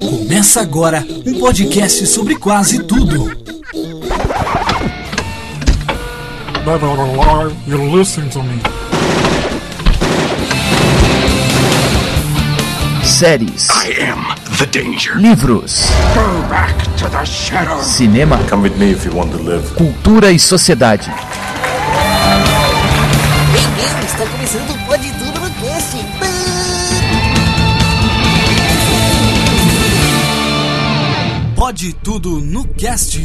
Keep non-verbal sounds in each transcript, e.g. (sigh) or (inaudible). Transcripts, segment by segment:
Começa agora um podcast sobre quase tudo. You're listening to me. séries, I am the danger. livros, Go back to the shadow. cinema, Come with me if you want to live. cultura e sociedade. Bem-vindo, está começando Pode tudo no cast.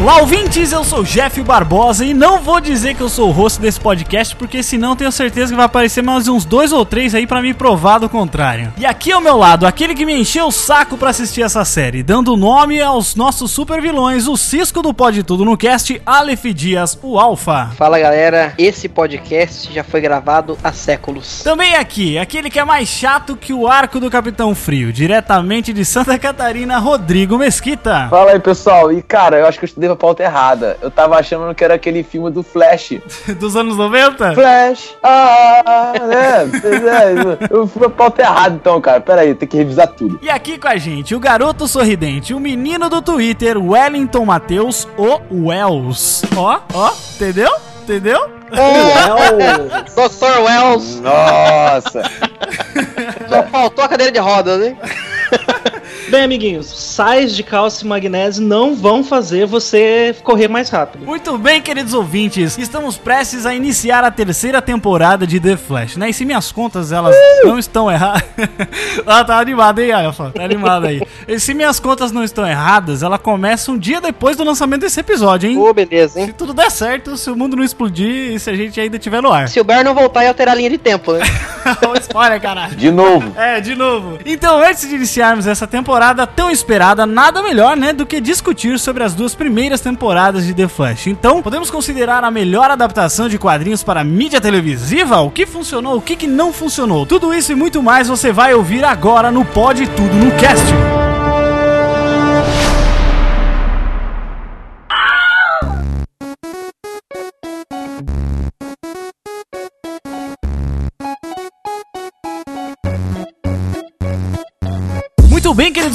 Olá, ouvintes, eu sou o Jeff Barbosa e não vou dizer que eu sou o host desse podcast, porque senão tenho certeza que vai aparecer mais uns dois ou três aí pra me provar do contrário. E aqui ao meu lado, aquele que me encheu o saco pra assistir essa série, dando nome aos nossos super vilões, o Cisco do Pode Tudo no Cast, Aleph Dias, o Alpha. Fala galera, esse podcast já foi gravado há séculos. Também aqui, aquele que é mais chato que o arco do Capitão Frio, diretamente de Santa Catarina, Rodrigo Mesquita. Fala aí, pessoal. E cara, eu acho que eu estudei pra pauta errada. Eu tava achando que era aquele filme do Flash. (laughs) Dos anos 90? Flash! Ah, né? É, (laughs) eu fui pra pauta errada então, cara. Pera aí, tem que revisar tudo. E aqui com a gente, o garoto sorridente, o menino do Twitter, Wellington Matheus, o Wells. Ó, ó, entendeu? Entendeu? Dr. Wells, Nossa! (laughs) só faltou a cadeira de rodas, hein? Bem, amiguinhos, sais de cálcio e magnésio não vão fazer você correr mais rápido. Muito bem, queridos ouvintes, estamos prestes a iniciar a terceira temporada de The Flash, né? E se minhas contas elas não estão erradas. (laughs) ah, tá animado, hein, Alfa? Tá animado aí. E se minhas contas não estão erradas, ela começa um dia depois do lançamento desse episódio, hein? Ô, beleza, hein? Se tudo der certo, se o mundo não explodir e se a gente ainda estiver no ar. Se o Bear não voltar e alterar a linha de tempo, né? (laughs) Spoiler, caralho. De novo. É, de novo. Então, antes de iniciarmos essa temporada tão esperada, nada melhor, né, do que discutir sobre as duas primeiras temporadas de The Flash. Então, podemos considerar a melhor adaptação de quadrinhos para mídia televisiva? O que funcionou, o que, que não funcionou? Tudo isso e muito mais você vai ouvir agora no Pode Tudo no Cast.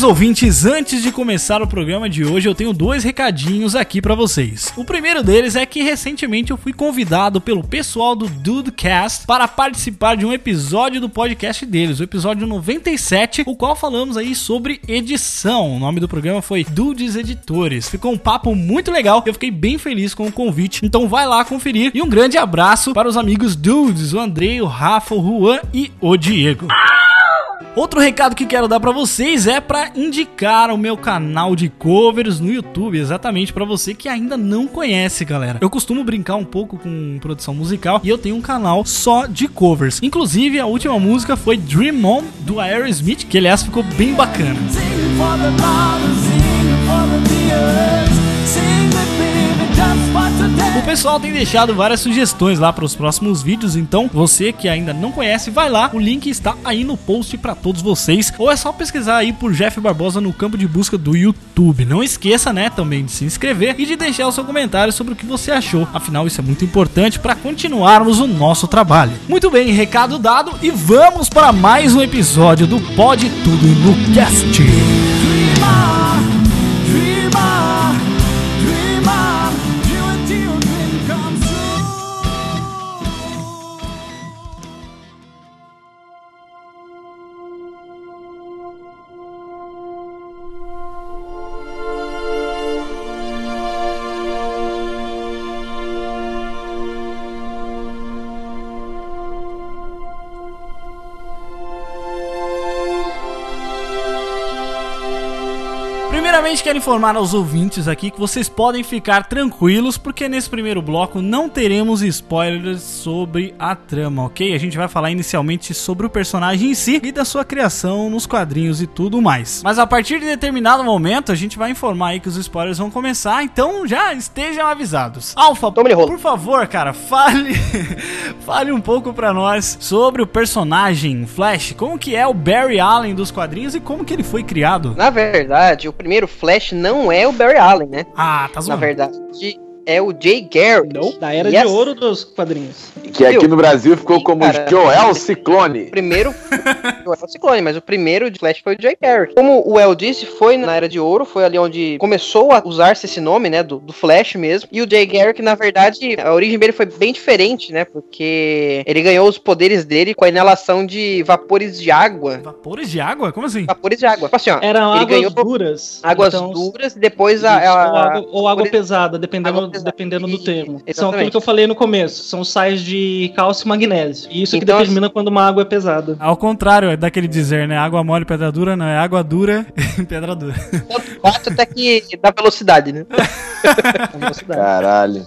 Queridos ouvintes, antes de começar o programa de hoje, eu tenho dois recadinhos aqui pra vocês. O primeiro deles é que recentemente eu fui convidado pelo pessoal do Dudecast para participar de um episódio do podcast deles, o episódio 97, o qual falamos aí sobre edição. O nome do programa foi Dudes Editores. Ficou um papo muito legal, eu fiquei bem feliz com o convite. Então vai lá conferir e um grande abraço para os amigos Dudes, o Andrei, o Rafa, o Juan e o Diego. Outro recado que quero dar pra vocês é pra indicar o meu canal de covers no YouTube, exatamente pra você que ainda não conhece, galera. Eu costumo brincar um pouco com produção musical e eu tenho um canal só de covers. Inclusive, a última música foi Dream On do Aerosmith, que aliás ficou bem bacana. O pessoal tem deixado várias sugestões lá para os próximos vídeos, então você que ainda não conhece, vai lá, o link está aí no post para todos vocês, ou é só pesquisar aí por Jeff Barbosa no campo de busca do YouTube. Não esqueça, né, também de se inscrever e de deixar o seu comentário sobre o que você achou. Afinal, isso é muito importante para continuarmos o nosso trabalho. Muito bem, recado dado e vamos para mais um episódio do Pode Tudo no Cast. Primeiramente, quero informar aos ouvintes aqui que vocês podem ficar tranquilos, porque nesse primeiro bloco não teremos spoilers sobre a trama, ok? A gente vai falar inicialmente sobre o personagem em si e da sua criação nos quadrinhos e tudo mais. Mas a partir de determinado momento, a gente vai informar aí que os spoilers vão começar, então já estejam avisados. Alfa, por favor, cara, fale, (laughs) fale um pouco pra nós sobre o personagem Flash, como que é o Barry Allen dos quadrinhos e como que ele foi criado. Na verdade, o primeiro Flash não é o Barry Allen, né? Ah, tá Na zoando. verdade, é o Jay Garrick. Não, da era Yes. de ouro dos quadrinhos. Que aqui no Brasil ficou Sim, como cara. Joel Ciclone. O primeiro (laughs) é o Ciclone, mas o primeiro de Flash foi o Jay Garrick. Como o El disse, foi na Era de Ouro, foi ali onde começou a usar-se esse nome, né, do, do Flash mesmo. E o Jay Garrick, na verdade, a origem dele foi bem diferente, né, porque ele ganhou os poderes dele com a inalação de vapores de água. Vapores de água? Como assim? Vapores de água. Tipo assim, ó, Eram ele águas ganhou duras. águas então- duras e depois a... Isso, a- ou água, ou água pesada, dependendo, água pesada. dependendo do termo. São exatamente. aquilo que eu falei no começo. São sais de cálcio e magnésio. E isso que Então, determina quando uma água é pesada. Ao contrário, é daquele dizer, né? Água mole, pedra dura, não, é água dura e (laughs) pedra dura. Tanto bate até que dá velocidade, né? (laughs) Velocidade. Caralho.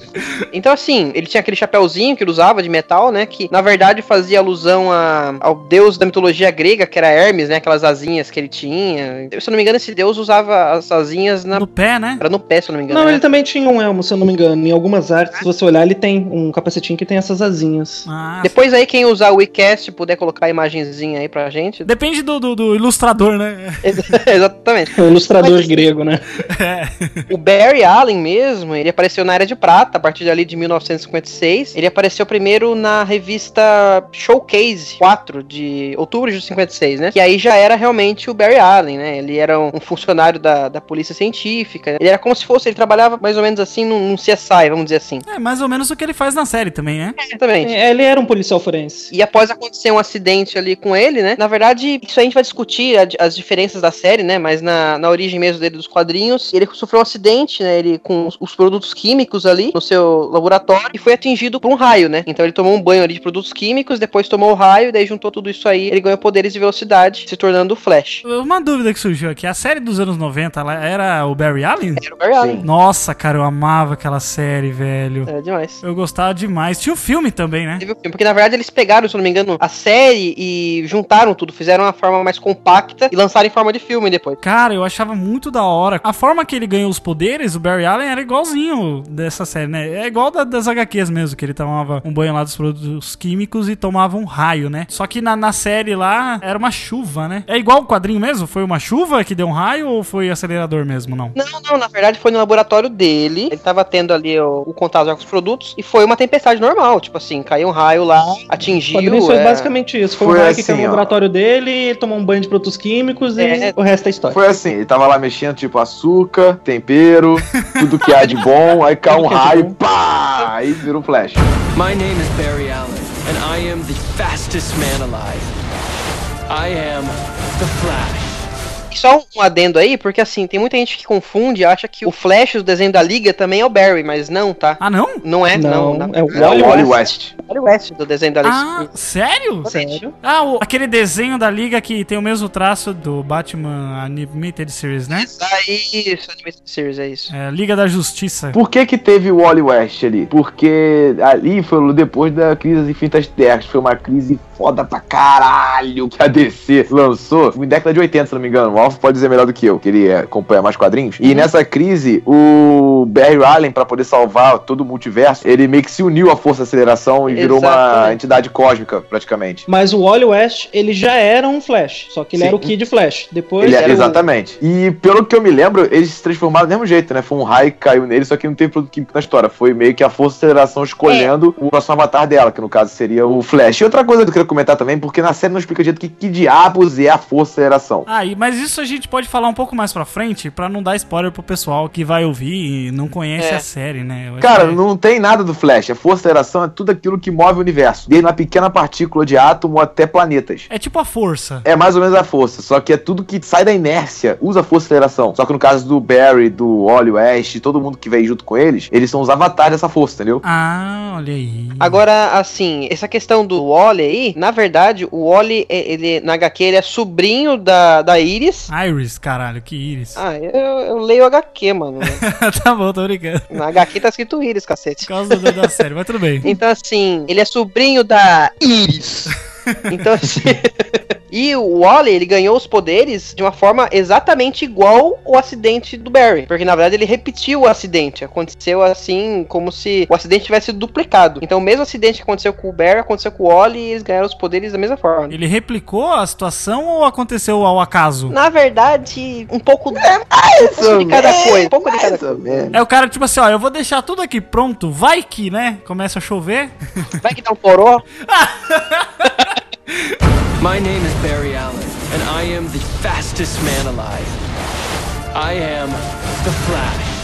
Então, assim, ele tinha aquele chapéuzinho que ele usava de metal, né? Que na verdade fazia alusão a- ao deus da mitologia grega, que era Hermes, né? Aquelas asinhas que ele tinha. Se eu não me engano, esse deus usava as asinhas na. No pé, né? Era no pé, se eu não me engano. Não, né? ele também tinha um elmo, se eu não me engano. Em algumas artes, se você olhar, ele tem um capacetinho que tem essas asinhas. Ah, Depois aí, quem usar o WeCast puder colocar a imagenzinha aí pra gente. Depende do, do, do ilustrador, né? (laughs) Exatamente. O ilustrador Mas- grego, né? (laughs) O Barry Allen mesmo, ele apareceu na Era de Prata, a partir dali de 1956. Ele apareceu primeiro na revista Showcase 4, de outubro de 56, né? Que aí já era realmente o Barry Allen, né? Ele era um funcionário da, da polícia científica. Ele era como se fosse, ele trabalhava mais ou menos assim num, num CSI, vamos dizer assim. É mais ou menos o que ele faz na série também, né? Exatamente. É, Ele era um policial forense. E após acontecer um acidente ali com ele, né? Na verdade, isso a gente vai discutir a- as diferenças da série, né? Mas na, na origem mesmo dele dos quadrinhos, ele sofreu um acidente, né? Ele com os, os produtos químicos ali no seu laboratório e foi atingido por um raio, né? Então ele tomou um banho ali de produtos químicos, depois tomou o raio, daí juntou tudo isso aí, ele ganhou poderes de velocidade, se tornando o Flash. Uma dúvida que surgiu aqui: a série dos anos 90 ela era o Barry Allen? Era o Barry Allen. Nossa, cara, eu amava aquela série, velho. Era demais. Eu gostava demais. Tinha o filme também, né? Teve o filme, Porque na verdade eles pegaram, se eu não me engano, a série e juntaram tudo, fizeram uma forma mais compacta e lançaram em forma de filme depois. Cara, eu achava muito da hora. A forma que ele ganhou os poderes, o Barry Allen, era igualzinho dessa série, né? É igual da- das HQs mesmo, que ele tomava um banho lá dos produtos químicos e tomava um raio, né? Só que na, na série lá era uma chuva, né? É igual o quadrinho mesmo? Foi uma chuva que deu um raio ou foi acelerador mesmo, não? Não, não, na verdade foi no laboratório dele. Ele tava tendo ali o, o contato com os produtos e foi uma tempestade normal. Tipo assim, caiu um raio lá, O atingiu. foi é, basicamente isso. Foi, Foi um raio que assim, caiu no laboratório dele, ele tomou um banho de produtos químicos É. e o resto é história. Foi assim, ele tava lá mexendo, tipo, açúcar, tempero, tudo que há de bom, aí cai um que é raio, pá! Aí vira um flash. My name is Barry Allen, and I am the fastest man alive. I am the Flash. Só um adendo aí, porque assim, tem muita gente que confunde e acha que o Flash do desenho da Liga também é o Barry, mas não, tá? Ah, não? Não é, não. Não, não. é o É o Wally West. Wally West do desenho da Liga. Ah, sério? Sério? Ah, o- aquele desenho da liga que tem o mesmo traço do Batman Animated Series, né? Aí, isso, Animated Series, é isso. É, Liga da Justiça. Por que que teve o Wally West ali? Porque ali foi depois da crise das Infinitas Terras. Foi uma crise foda pra caralho que a DC lançou em década de 80, se não me engano. O pode dizer melhor do que eu, que ele é, acompanha mais quadrinhos. E nessa crise, o Barry Allen, pra poder salvar todo o multiverso, ele meio que se uniu à Força da Aceleração e virou uma Exatamente. entidade cósmica, praticamente. Mas o Wally West, ele já era um Flash. Só que ele Sim. era o Kid Flash. Depois Ele é- era o- exatamente. E pelo que eu me lembro, eles se transformaram do mesmo jeito, né? Foi um raio que caiu nele, só que não teve produto químico na história. Foi meio que a Força da Aceleração escolhendo o próximo avatar dela, que no caso seria o Flash. E outra coisa que eu queria comentar também, porque na série não explica direito que, que diabos é a Força da Aceleração. Ah, e- mas isso a gente pode falar um pouco mais pra frente, pra não dar spoiler pro pessoal que vai ouvir e não conhece É. a série, né? Cara, que- não tem nada do Flash. A Força da Aceleração é tudo aquilo que move o universo. Desde uma pequena partícula de átomo até planetas. É tipo a força. É mais ou menos a força, só que é tudo que sai da inércia, usa a força de aceleração. Só que no caso do Barry, do Wally West, todo mundo que veio junto com eles, eles são os avatares dessa força, entendeu? Ah, olha aí. Agora, assim, essa questão do Wally aí, na verdade, o Wally, é- ele, na HQ, ele é sobrinho da, da Iris. Iris, caralho, que Iris. Ah, eu, eu leio HQ, mano. (laughs) tá bom, tô brincando. Na HQ tá escrito Iris, cacete. Por causa da, da série, mas tudo bem. Então, assim, ele é sobrinho da Iris. (laughs) Então, assim. E o Wally, ele ganhou os poderes de uma forma exatamente igual o acidente do Barry. Porque, na verdade, ele repetiu o acidente. Aconteceu assim, como se o acidente tivesse sido duplicado. Então, o mesmo acidente que aconteceu com o Barry, aconteceu com o Wally e eles ganharam os poderes da mesma forma. Ele replicou a situação ou aconteceu ao acaso? Na verdade, um pouco, um pouco de cada coisa. Um pouco de cada Mais menos. É o cara, tipo assim, ó, eu vou deixar tudo aqui pronto, vai que, né? Começa a chover. Vai que dá um poró. (laughs) My name is Barry Allen, and I am the fastest man alive. I am the Flash.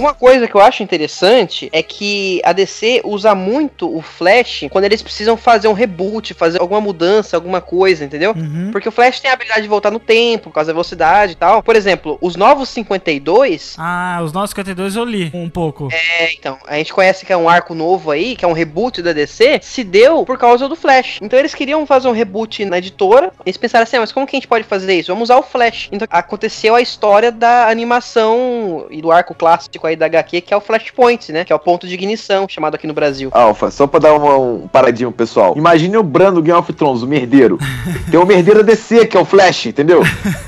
Uma coisa que eu acho interessante é que a DC usa muito o Flash quando eles precisam fazer um reboot, fazer alguma mudança, alguma coisa, entendeu? Uhum. Porque o Flash tem a habilidade de voltar no tempo, por causa da velocidade e tal. Por exemplo, os novos 52. Ah, os 952 eu li um pouco. É, então, a gente conhece que é um arco novo aí, que é um reboot da DC, se deu por causa do Flash. Então eles queriam fazer um reboot na editora, eles pensaram assim, ah, mas como que a gente pode fazer isso? Vamos usar o Flash. Então aconteceu a história da animação e do arco clássico aí da HQ, que é o Flashpoint, né? Que é o ponto de ignição, chamado aqui no Brasil. Alfa, só pra dar uma, um paradinho pro pessoal. Imagine o Brando Game of Thrones, o merdeiro. (laughs) Tem o merdeiro da DC, que é o Flash, entendeu?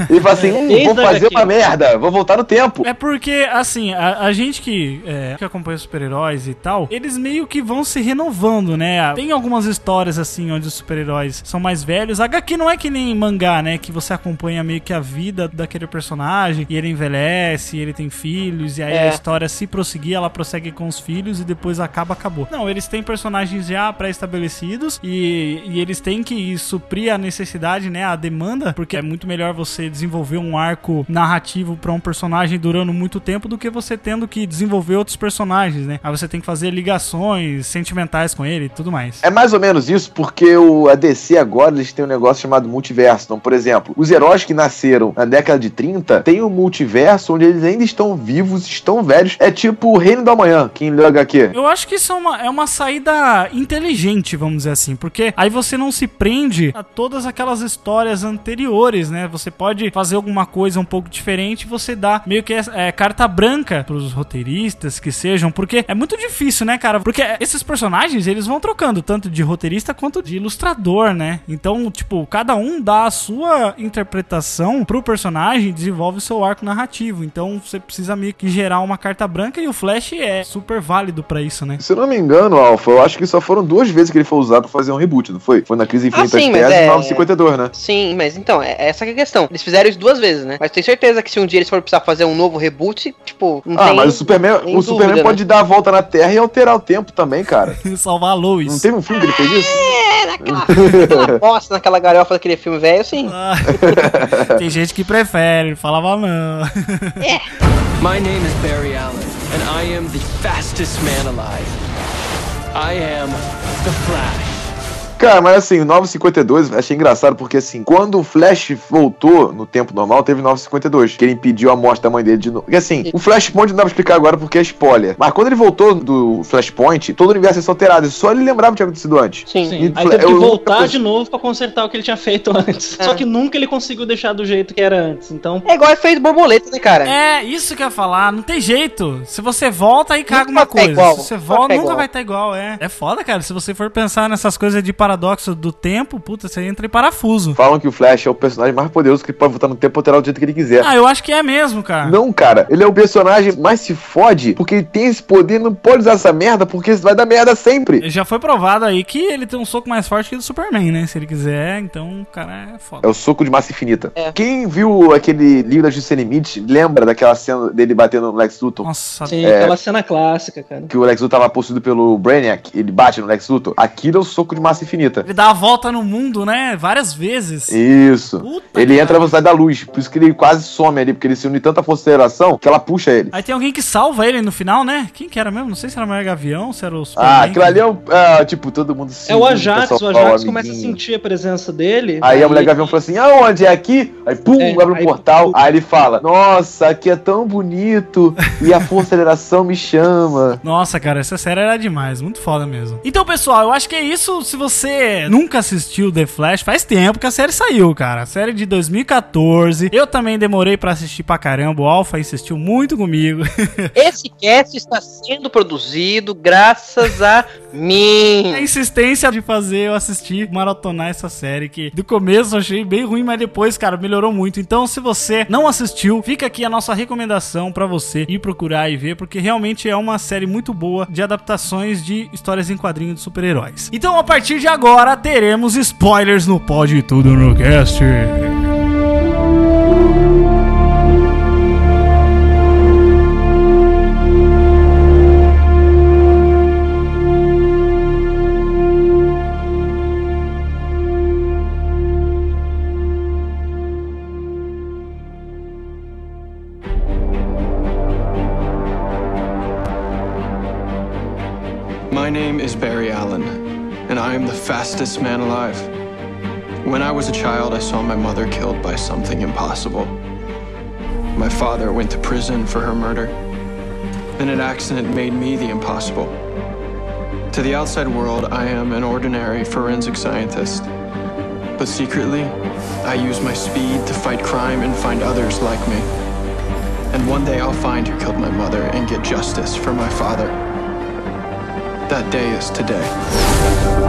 Ele fala assim: hum, vou fazer HQ. uma merda, vou voltar no tempo. É porque, assim, a, a gente que, é, que acompanha os super-heróis e tal, eles meio que vão se renovando, né? Tem algumas histórias, assim, onde os super-heróis são mais velhos. A HQ não é que nem mangá, né? Que você acompanha meio que a vida daquele personagem e ele envelhece, e ele tem filhos, e aí É. a história se prosseguir, ela prossegue com os filhos e depois acaba, acabou. Não, eles têm personagens já pré-estabelecidos e, e eles têm que suprir a necessidade, né? A demanda, porque é muito melhor você desenvolver um arco narrativo pra um personagem durando muito tempo do que você tendo que desenvolver outros personagens, né? Aí você tem que fazer ligações sentimentais com ele e tudo mais. É mais ou menos isso, porque o, a DC agora eles têm um negócio chamado multiverso. Então, por exemplo, os heróis que nasceram na década de 30 tem um multiverso onde eles ainda estão vivos, estão velhos. É tipo o Reino da Manhã, quem leu HQ. Eu acho que isso é uma, é uma saída inteligente, vamos dizer assim, porque aí você não se prende a todas aquelas histórias anteriores, né? Você pode fazer alguma coisa um pouco diferente, você dá meio que é, carta branca pros roteiristas que sejam, porque é muito difícil, né, cara? Porque esses personagens, eles vão trocando tanto de roteirista quanto de ilustrador, né? Então, tipo, cada um dá a sua interpretação pro personagem, desenvolve o seu arco narrativo. Então, você precisa meio que gerar uma carta branca e o Flash é super válido pra isso, né? Se eu não me engano, Alpha, eu acho que só foram duas vezes que ele foi usado pra fazer um reboot, não foi? Foi na Crise Infinita Ah, sim, mas Terras e é- 952, né? Sim, mas então, é essa que é a questão. Eles fizeram isso duas vezes, né? Mas tenho certeza que se um dia eles forem precisar fazer um novo reboot, tipo, não Ah, tem. mas o Superman, o Superman dúvida, pode dar a volta na Terra e alterar o tempo também, cara. (laughs) Salvar a Lois. Não teve um filme que ele fez isso? É, naquela, naquela (laughs) bosta, naquela galhofa daquele filme velho, sim. Ah, (laughs) Tem gente que prefere, falava não. My name is Barry Allen, and I am the fastest man alive. I am the Flash. Cara, mas assim, o 952 achei engraçado porque assim, quando o Flash voltou no tempo normal, teve 952, que ele impediu a morte da mãe dele de novo. E assim, o Flashpoint não dá pra explicar agora porque é spoiler. Mas quando ele voltou do Flashpoint, todo o universo ia ser alterado. Só ele lembrava o que tinha acontecido antes. Sim. Sim. E Aí teve que eu- voltar eu- de novo pra consertar o que ele tinha feito (laughs) antes. É. Só que nunca ele conseguiu deixar do jeito que era antes. Então, É igual efeito borboleta, né, cara? É, isso que eu ia falar, não tem jeito. Se você volta, aí caga Nunca uma tá coisa. igual, Se você volta, nunca igual. vai estar igual, é. É foda, cara. Se você for pensar nessas coisas de paradoxo do tempo, puta, você entra em parafuso. Falam que o Flash é o personagem mais poderoso que ele pode voltar no tempo e alterar do jeito que ele quiser. Ah, eu acho que é mesmo, cara. Não, cara, ele é o personagem mais se fode porque ele tem esse poder, não pode usar essa merda porque vai dar merda sempre. Já foi provado aí que ele tem um soco mais forte que o do Superman, né? Se ele quiser, então o cara é É foda. o soco de massa infinita. É. Quem viu aquele livro da Justiça Limite lembra daquela cena dele batendo no Lex Luthor? Nossa, sim, É. aquela cena clássica, cara. Que o Lex Luthor tava possuído pelo Brainiac, ele bate no Lex Luthor. Aquilo é o soco de massa infinita. Ele dá a volta no mundo, né? Várias vezes. Isso. Puta ele que entra na velocidade da luz, por isso que ele quase some ali, porque ele se une tanta força de aceleração que ela puxa ele. Aí tem alguém que salva ele no final, né? Quem que era mesmo? Não sei se era o Mega Gavião, se era o Superman. Ah, aquilo ali é o. ah, tipo, todo mundo se É o Ajax, o fala, Ajax começa a sentir a presença dele. Aí a mulher Gavião fala assim: aonde? É aqui? Aí pum, É, abre o aí- portal. Aí ele fala: Nossa, aqui é tão bonito e a força de aceleração me chama. (laughs) Nossa, cara, essa série era demais, muito foda mesmo. Então, pessoal, eu acho que é isso. Se você você nunca assistiu The Flash, faz tempo que a série saiu, cara. A série de 2014. Eu também demorei pra assistir pra caramba. O Alpha insistiu muito comigo. (laughs) Esse cast está sendo produzido graças a mim. a insistência de fazer eu assistir, maratonar essa série que do começo eu achei bem ruim, mas depois, cara, melhorou muito. Então, se você não assistiu, fica aqui a nossa recomendação pra você ir procurar e ver, porque realmente é uma série muito boa de adaptações de histórias em quadrinhos de super-heróis. Então, a partir de agora, teremos spoilers no Pode Tudo no Cast. My name is Barry Allen, and I am the fastest man alive. When I was a child, I saw my mother killed by something impossible. My father went to prison for her murder. Then an accident made me the impossible. To the outside world, I am an ordinary forensic scientist. But secretly, I use my speed to fight crime and find others like me. And one day I'll find who killed my mother and get justice for my father. That day is today.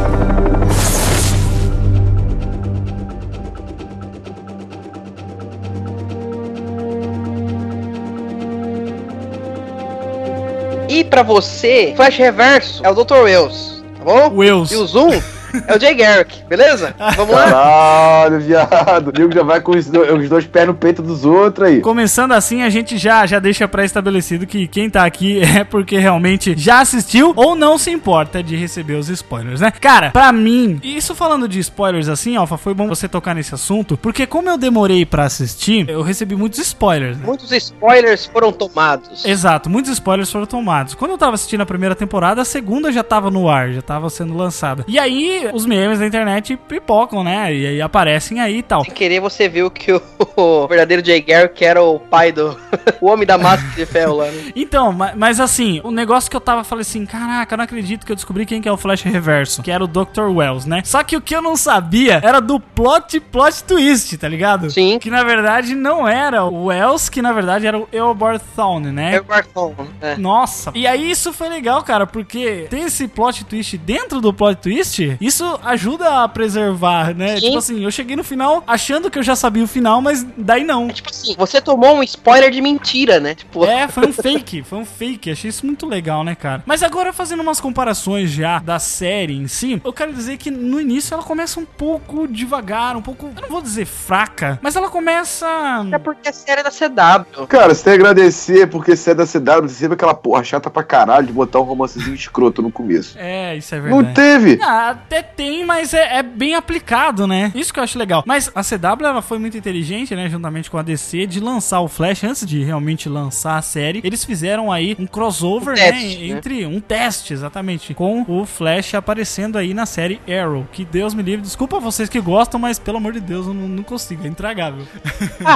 E pra você, Flash Reverso é o Dr. Wells, tá bom? Wells. E o Zoom é o Jay Garrick, beleza? Vamos lá? Caralho, viado. O nego já vai com os dois, os dois pés no peito dos outros aí. Começando assim, a gente já, já deixa pré-estabelecido que quem tá aqui (laughs) é porque realmente já assistiu ou não se importa de receber os spoilers, né? Cara, pra mim, isso falando de spoilers assim, Alfa, foi bom você tocar nesse assunto, porque como eu demorei pra assistir, eu recebi muitos spoilers. né? Muitos spoilers foram tomados. Exato, muitos spoilers foram tomados. Quando eu tava assistindo a primeira temporada, a segunda já tava no ar, já tava sendo lançada. E aí, os memes da internet pipocam, né? E aí aparecem aí e tal. Sem querer, você viu que o, o verdadeiro Jay Garrick era o pai do. (laughs) o homem da máscara de ferro lá, né? Então, ma- mas assim, o negócio que eu tava, falei assim, caraca, eu não acredito que eu descobri quem que é o Flash Reverso, que era o Dr. Wells, né? Só que o que eu não sabia era do plot, plot twist, tá ligado? Sim. Que na verdade não era o Wells, que na verdade era o Eobard Thawne, né? O Barton. É. Nossa. E aí isso foi legal, cara, porque ter esse plot twist dentro do plot twist, isso ajuda a preservar, né? Sim. Tipo assim, eu cheguei no final achando que eu já sabia o final, mas daí não. Tipo assim, você tomou um spoiler de mentira, né? Tipo, É, foi um fake, foi um fake. Achei isso muito legal, né, cara? Mas agora, fazendo umas comparações já da série em si, eu quero dizer que no início ela começa um pouco devagar, um pouco. Eu não vou dizer fraca, mas ela começa. é porque a série é da CW. Cara, você tem que agradecer porque você é da CW, você teve aquela porra chata pra caralho de botar um romancezinho (laughs) escroto no começo. É, isso é verdade. Não teve? Ah, até tem, mas é, é bem aplicado, né? Isso que eu acho legal. Mas a CW ela foi muito inteligente, né? Juntamente com a DC, de lançar o Flash antes de realmente lançar a série. Eles fizeram aí um crossover, Um teste, né? né? Entre um teste, exatamente, com o Flash aparecendo aí na série Arrow. Que Deus me livre. Desculpa vocês que gostam, mas pelo amor de Deus, eu não, não consigo. É intragável.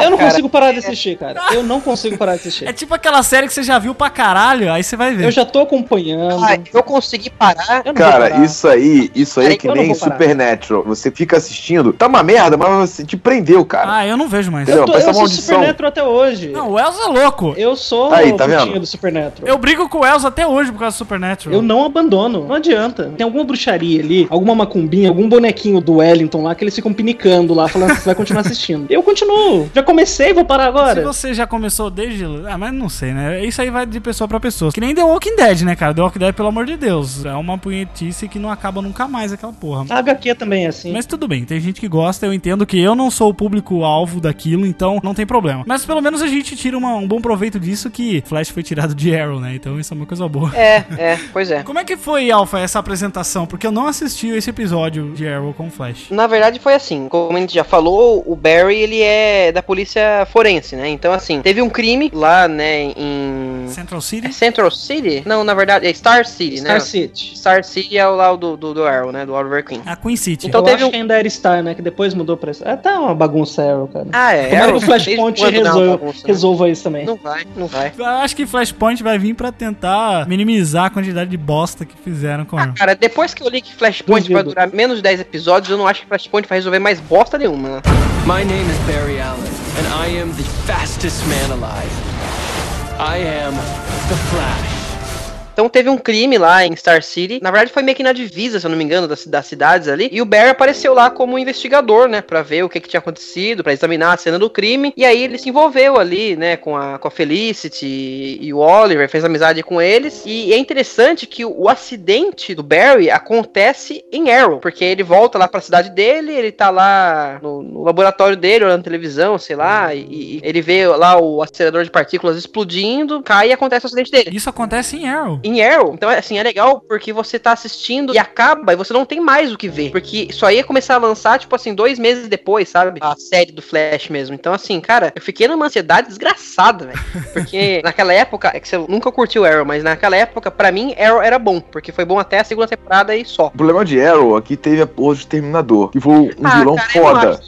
eu não cara, consigo parar de assistir, cara. Eu não consigo parar de assistir. É tipo aquela série que você já viu pra caralho, aí você vai ver. Eu já tô acompanhando. Ah, eu consegui parar. Eu Cara, parar. isso aí, isso aí Peraí, que nem. Supernatural. Você fica assistindo, tá uma merda, mas você te prendeu, cara. Ah, eu não vejo mais. Entendeu? Eu, tô, eu sou maldição. Supernatural até hoje. Não, o Wells é louco. Eu sou Aí, tá vendo? do Supernatural. Eu brigo com o Wells até hoje por causa do Supernatural. Eu não abandono, não adianta. Tem alguma bruxaria ali, alguma macumbinha, algum bonequinho do Wellington lá que eles ficam pinicando lá, falando que você vai continuar assistindo. (laughs) Eu continuo. Já comecei, vou parar Se agora. você já começou desde. Ah, mas não sei, né? Isso aí vai de pessoa pra pessoa. Que nem The Walking Dead, né, cara? The Walking Dead, pelo amor de Deus. É uma punhetice que não acaba nunca mais aquela porra. A HQ também é assim. Mas tudo bem, tem gente que gosta, eu entendo que eu não sou o público-alvo daquilo, então não tem problema. Mas pelo menos a gente tira uma- um bom proveito disso que Flash foi tirado de Arrow, né? Então isso é uma coisa boa. É, é, pois é. Como é que foi, Alpha, essa apresentação? Porque eu não assisti esse episódio de Arrow com Flash. Na verdade foi assim, como a gente já falou, o Barry ele é da polícia forense, né? Então assim, teve um crime lá, né, em Central É City? Central City? Não, na verdade, é Star City, Star né? City. Star City é o lá do, do, do Arrow, né? Do Oliver Queen. A Queen City. Então eu teve acho um- que ainda era Star, né? Que depois mudou pra... É tá uma bagunça Arrow, cara. Ah, é. Tomara Arrow, que o Flashpoint é resolva, bagunça, né? resolva isso também. Não vai, não vai. Eu acho que Flashpoint vai vir pra tentar minimizar a quantidade de bosta que fizeram com ela. Cara, depois que eu li que Flashpoint Duvido. vai durar menos de 10 episódios, eu não acho que Flashpoint vai resolver mais bosta nenhuma. né? My name is Barry Allen, and I am the fastest man alive. I am the Flash. Então teve um crime lá em Star City. Na verdade, foi meio que na divisa, se eu não me engano, das, das cidades ali. E o Barry apareceu lá como investigador, né? Pra ver o que, que tinha acontecido, pra examinar a cena do crime. E aí ele se envolveu ali, né? Com a, com a Felicity e o Oliver, fez amizade com eles. E é interessante que o, o acidente do Barry acontece em Arrow. Porque ele volta lá pra cidade dele, ele tá lá no, no laboratório dele, olhando televisão, sei lá. E, e ele vê lá o acelerador de partículas explodindo, cai e acontece o acidente dele Isso acontece em Arrow. Em Arrow. Então, assim, é legal porque você tá assistindo e acaba e você não tem mais o que ver. Porque só ia começar a lançar, tipo assim, dois meses depois, sabe? A série do Flash mesmo. Então, assim, cara, eu fiquei numa ansiedade desgraçada, velho. (laughs) Porque naquela época, é que você nunca curtiu Arrow, mas naquela época, pra mim, Arrow era bom. Porque foi bom até a segunda temporada e só. O problema de Arrow aqui teve a porra do Exterminador, que foi um Ah, vilão cara, foda.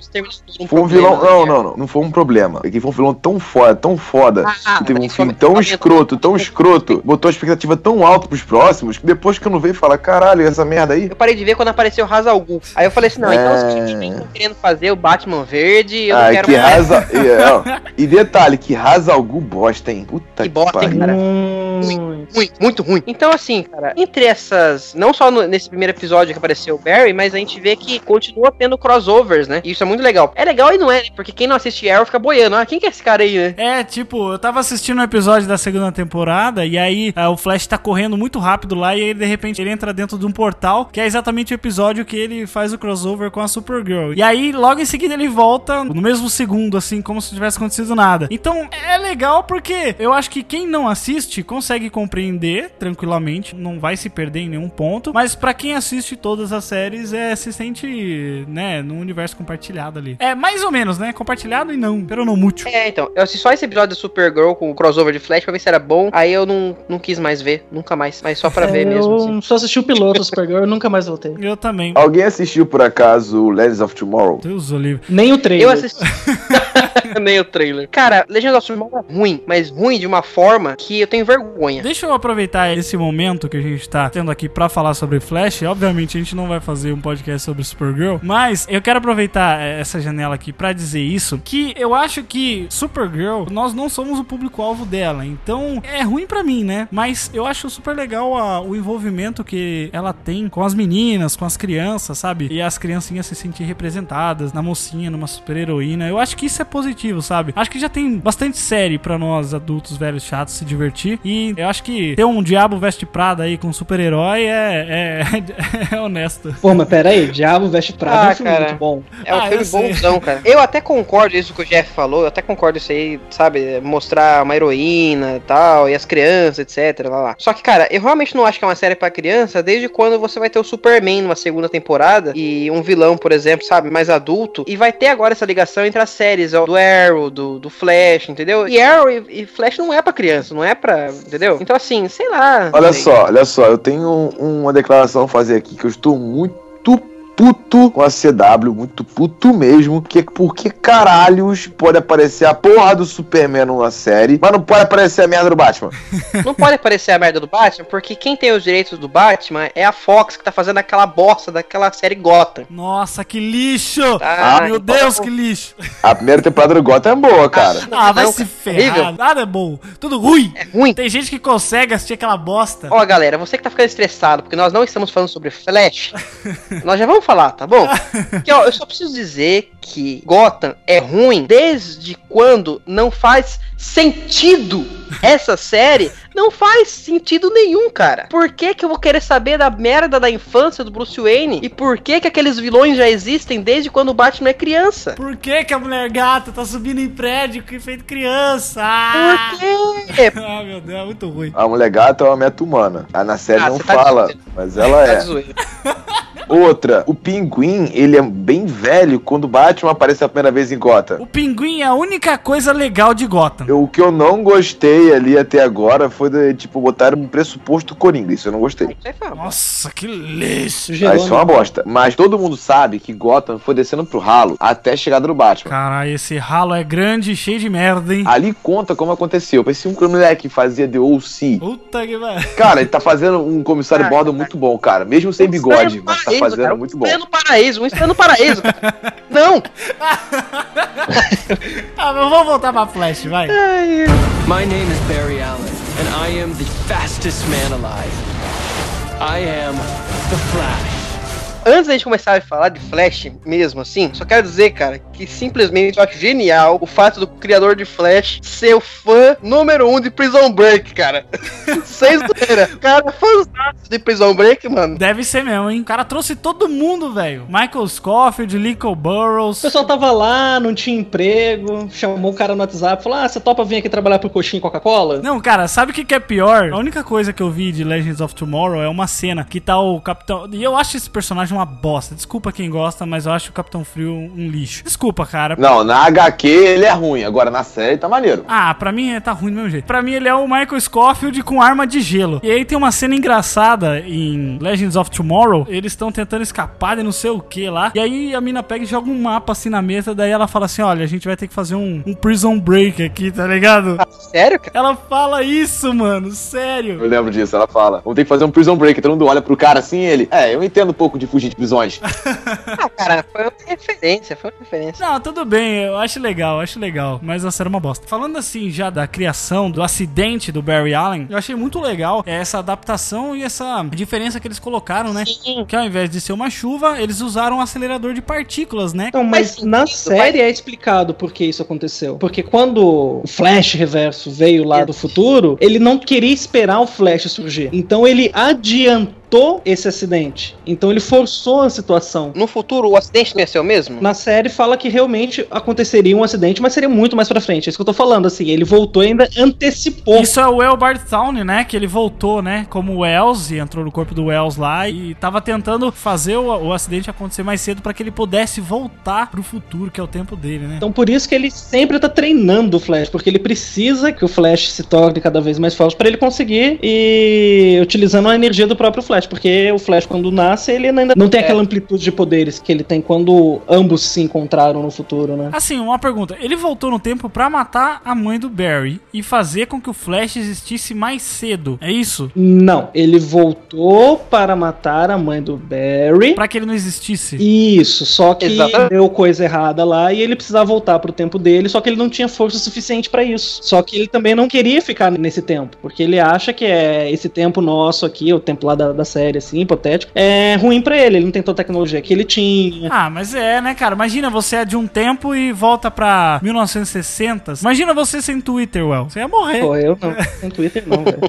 um Foi um vilão. Não, né? não, não. Não foi um problema. É que foi um vilão tão foda, tão foda. Ah, que teve um filme tão escroto, tão (laughs) escroto. Botou a expectativa tão alta pros próximos que depois que eu não vejo falar, caralho, essa merda aí. Eu parei de ver quando apareceu o Hazal Ghul. Aí eu falei assim, não, então os que estão querendo fazer o Batman verde, eu não Ah, quero que mais. rasa. (laughs) e, é, ó, e detalhe, que rasa algum bosta, hein? Puta Que bosta, hein, cara? Muito. Ruim, muito ruim. Então, assim, cara, entre essas. Não só no- nesse primeiro episódio que apareceu o Barry, mas a gente vê que continua tendo crossovers, né? E isso é muito legal. É legal e não é, né? Porque quem não assiste Arrow fica boiando. Ah, quem que é esse cara aí, né? É, tipo, eu tava assistindo um episódio da segunda temporada e aí ah, o Flash tá correndo muito rápido lá e aí de repente ele entra dentro de um portal, que é exatamente o episódio que ele faz o crossover com a Supergirl. E aí logo em seguida ele volta no mesmo segundo, assim, como se não tivesse acontecido nada. Então é legal porque eu acho que quem não assiste consegue compreender tranquilamente, não vai se perder em nenhum ponto, mas pra quem assiste todas as séries é se sente, né, num universo compartilhado ali. É mais ou menos, né? Compartilhado e não, pero não mútil. É, então, eu assisti só esse episódio da Supergirl com o crossover de Flash pra ver se era bom. Aí eu não, não quis mais ver, nunca mais. Mas só pra ver mesmo. assim. Eu só assisti o piloto do Supergirl e nunca mais voltei. Eu também. Alguém assistiu por acaso Legends of Tomorrow? Deus o livre. Nem o trailer. Eu assisti. (laughs) (laughs) Nem o trailer. Cara, Legend of Tomorrow é ruim, mas ruim de uma forma que eu tenho vergonha. Deixa eu aproveitar esse momento que a gente tá tendo aqui pra falar sobre Flash. Obviamente a gente não vai fazer um podcast sobre Supergirl, mas eu quero aproveitar eh, essa janela aqui pra dizer isso, que eu acho que Supergirl, nós não somos o público-alvo dela, então é ruim pra mim, né? Mas eu acho super legal a- o envolvimento que ela tem com as meninas, com as crianças, sabe? E as criancinhas se sentir representadas na mocinha, numa super-heroína. Eu acho que isso é positivo, sabe? Acho que já tem bastante série pra nós adultos velhos chatos se divertir. E eu acho que ter um Diabo Veste Prada aí com um super-herói é, é, (laughs) é honesto. Pô, mas pera aí, Diabo Veste Prada é Ah, um filme cara. muito bom. É um Ah, filme bonzão, cara. Eu até concordo isso que o Jeff falou, eu até concordo isso aí, sabe? Mostrar uma heroína e tal, e as crianças, etc. Lá, lá. Só que, cara, eu realmente não acho que é uma série pra criança desde quando você vai ter o Superman numa segunda temporada e um vilão, por exemplo, sabe? Mais adulto. E vai ter agora essa ligação entre as séries, ó, do Arrow, do, do Flash, entendeu? E Arrow e, e Flash não é pra criança, não é pra. Entendeu? Então, assim, sei lá. Olha sei. só, olha só, eu tenho um- uma declaração a fazer aqui que eu estou muito puto com a CW, muito puto mesmo, que por que caralhos pode aparecer a porra do Superman numa série, mas não pode aparecer a merda do Batman? (laughs) Não pode aparecer a merda do Batman, porque quem tem os direitos do Batman é a Fox que tá fazendo aquela bosta daquela série Gotham. Nossa, que lixo! Ah, Meu então- Deus, que lixo! A primeira temporada do Gotham é boa, cara. Ah, vai não, se cara, ferrar. Nada é bom. Tudo ruim. É ruim. Tem gente que consegue assistir aquela bosta. Ó, galera, você que tá ficando estressado, porque nós não estamos falando sobre Flash, (laughs) nós já vamos falar, tá bom? (laughs) Porque, ó, eu só preciso dizer que Gotham é ruim desde quando não faz sentido essa série. Não faz sentido nenhum, cara. Por que que eu vou querer saber da merda da infância do Bruce Wayne? E por que que aqueles vilões já existem desde quando o Batman é criança? Por que, que a mulher gata tá subindo em prédio que feito criança? Ah! Por quê? (laughs) Ah, meu Deus, é muito ruim. A mulher gata é uma meta-humana. Ah, na série Ah, não tá fala, mas ela Tá é. zoeira. (laughs) Outra, o Pinguim, ele é bem velho quando o Batman aparece a primeira vez em Gotham. O pinguim é a única coisa legal de Gotham. Eu- O que eu não gostei ali até agora foi, de, tipo, botar um pressuposto Coringa. Isso eu não gostei. Nossa, que lixo. Ah, isso é uma bosta. Mas todo mundo sabe que Gotham foi descendo pro ralo até a chegada do Batman. Caralho, esse ralo é grande e cheio de merda, hein? Ali conta como aconteceu. Parecia um moleque que fazia The O.C. Puta que vai. Cara, ele tá fazendo um comissário Ah, Bordo muito bom, cara. Mesmo sem bigode, mas tá fazendo cara. muito Um bom. estranho no paraíso, um no paraíso. (laughs) Não! Ah, mas vamos voltar pra Flash, vai. My name is Barry Allen, and I am the fastest man alive. I am the Flash. Antes da gente começar a falar de Flash mesmo, assim, só quero dizer, cara, que simplesmente eu acho genial o fato do criador de Flash ser o fã número um de Prison Break, cara. (laughs) Sem zoeira. Cara, fãzão de Prison Break, mano. Deve ser mesmo, hein? O cara trouxe todo mundo, velho. Michael Scofield, Lincoln Burrows. O pessoal tava lá, não tinha emprego, chamou o cara no WhatsApp, falou: Ah, você topa vir aqui trabalhar pro Coxinha Coca-Cola? Não, cara, sabe o que, que é pior? A única coisa que eu vi de Legends of Tomorrow é uma cena que tá o Capitão. E eu acho esse personagem uma bosta. Desculpa quem gosta, mas eu acho o Capitão Frio um lixo. Desculpa, cara. Não, na HQ ele é ruim. Agora na série tá maneiro. Ah, pra mim tá ruim do mesmo jeito. Pra mim ele é o Michael Scofield com arma de gelo. E aí tem uma cena engraçada em Legends of Tomorrow. Eles estão tentando escapar de não sei o que lá. E aí a mina pega e joga um mapa assim na mesa. Daí ela fala assim: Olha, a gente vai ter que fazer um, um prison break aqui, tá ligado? Sério, cara? Ela fala isso, mano, sério. Eu lembro disso, ela fala. Vamos ter que fazer um prison break. Todo mundo olha pro cara assim e ele. É, eu entendo um pouco de fugir de prisões. (laughs) Ah, cara, foi uma referência, foi uma referência. Não, tudo bem, eu acho legal, acho legal, mas a série é uma bosta. Falando assim já da criação, do acidente do Barry Allen, eu achei muito legal essa adaptação e essa diferença que eles colocaram, né? Sim. Que ao invés de ser uma chuva, eles usaram um acelerador de partículas, né? Então, mas na sentido, série é explicado por que isso aconteceu. Porque quando o Flash Reverso veio lá do futuro, ele não queria esperar o Flash surgir. Então ele adiantou esse acidente. Então ele forçou a situação. No futuro, o acidente não ia ser o mesmo? Na série fala que realmente aconteceria um acidente, mas seria muito mais pra frente. É isso que eu tô falando, assim. Ele voltou e ainda antecipou. Isso é o Elbart Town, né? Que ele voltou, né? Como o Wells e entrou no corpo do Wells lá e tava tentando fazer o, o acidente acontecer mais cedo pra que ele pudesse voltar pro futuro, que é o tempo dele, né? Então por isso que ele sempre tá treinando o Flash, porque ele precisa que o Flash se torne cada vez mais forte pra ele conseguir e utilizando a energia do próprio Flash, porque o Flash quando nasce, ele ainda não tem aquela amplitude de poderes que ele tem quando ambos se encontraram no futuro, né? Assim, uma pergunta. Ele voltou no tempo pra matar a mãe do Barry e fazer com que o Flash existisse mais cedo. É isso? Não, ele voltou para matar a mãe do Barry. Pra que ele não existisse. Isso, só que Exatamente. deu coisa errada lá e ele precisava voltar pro tempo dele, só que ele não tinha força suficiente pra isso. Só que ele também não queria ficar nesse tempo, porque ele acha que é esse tempo nosso aqui, o tempo lá da, da série, assim, hipotético, é ruim pra ele. Ele não tem toda a tecnologia que ele tinha. Ah, mas é, né, cara? Imagina você é de um tempo e volta pra 1960. Imagina você sem Twitter, Well. Você ia morrer. Pô, eu não. Tem Twitter não, velho.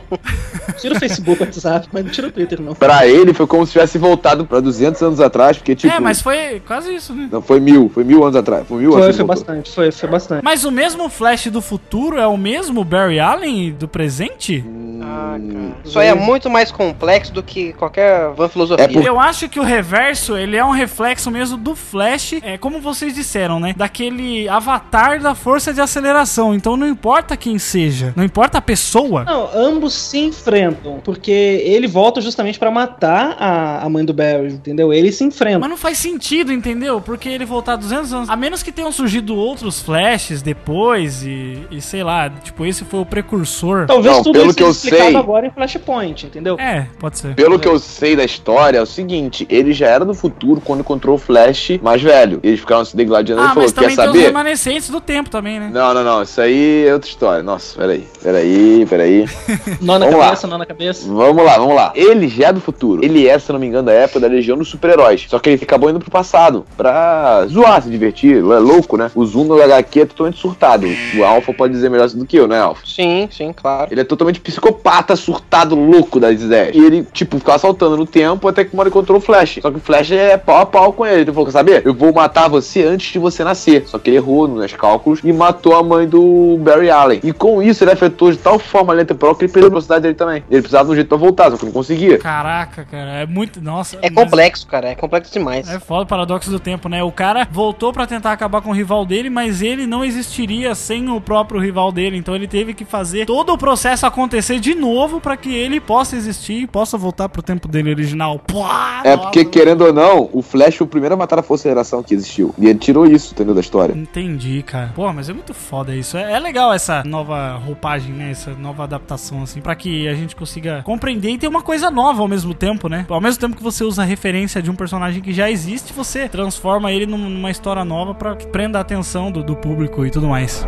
Tira o Facebook, o WhatsApp, mas não tira o Twitter não. Pra ele foi como se tivesse voltado pra 200 anos atrás, porque tipo. é, mas foi quase isso, né? Não, foi mil, foi mil anos atrás. Foi mil Foi, anos. foi voltou. bastante, foi, foi bastante. Mas o mesmo Flash do futuro é o mesmo Barry Allen do presente? Ah, cara. Isso aí é muito mais complexo do que qualquer van filosofia. É por- Eu acho que o reverso, ele é um reflexo mesmo do Flash, é como vocês disseram, né? Daquele avatar da força de aceleração. Então não importa quem seja, não importa a pessoa. Não, ambos se enfrentam, porque ele volta justamente pra matar a, a mãe do Barry, entendeu? Eles se enfrentam. Mas não faz sentido, entendeu? Porque ele voltar 200 anos. A menos que tenham surgido outros flashes depois e, e sei lá, tipo, esse foi o precursor. Talvez Não, tudo pelo isso que eu seja explicado sei- agora em Flashpoint, entendeu? É, pode ser. Pelo que eu sei da história, é o seguinte: ele já era do futuro quando encontrou o Flash mais velho. Eles ficaram se degladiando e Ah, ele falou: mas quer também tem os saber? remanescentes do tempo também, né? Não, não, não. Isso aí é outra história. Nossa, peraí. Peraí, peraí. (laughs) Nó na Vamos lá. cabeça, nó na cabeça. Vamos lá, vamos lá. Ele já é do futuro. Ele é, se não me engano, da época da Legião dos Super-Heróis. Só que ele acabou indo pro passado pra zoar, se divertir. É louco, né? O Zoom no HQ é totalmente surtado. O Alpha pode dizer melhor isso do que eu, né, Alpha? Sim, sim, claro. Ele é totalmente psicopata, surtado, louco das ideias. E ele, tipo, ficava ficava saltando no tempo até que uma hora encontrou o Flash. Só que o Flash é pau a pau com ele. Ele falou: quer saber? Eu vou matar você antes de você nascer. Só que ele errou nos cálculos e matou a mãe do Barry Allen. E com isso ele afetou de tal forma a linha temporal que ele perdeu a velocidade dele também. Ele precisava de um jeito pra voltar, só que não conseguia. Caraca, cara, é muito. Nossa. É mas- complexo, cara. É complexo demais. É foda o paradoxo do tempo, né? O cara voltou pra tentar acabar com o rival dele, mas ele não existiria sem o próprio rival dele. Então ele teve que fazer todo o processo acontecer de novo pra que ele possa existir e possa voltar pro tempo dele original. Pô, É nossa. porque, querendo ou não, o Flash foi o primeiro a matar a Força Geração que existiu. E ele tirou isso, entendeu? Da história. Entendi, cara. Pô, mas é muito foda isso. É, é legal essa nova roupagem, né? Essa nova adaptação, assim, pra que a gente consiga compreender e ter uma coisa nova ao mesmo tempo, né? Ao mesmo tempo que você usa a referência de um personagem que já existe, você transforma ele num- numa história nova pra que prenda a atenção do, do público e tudo mais.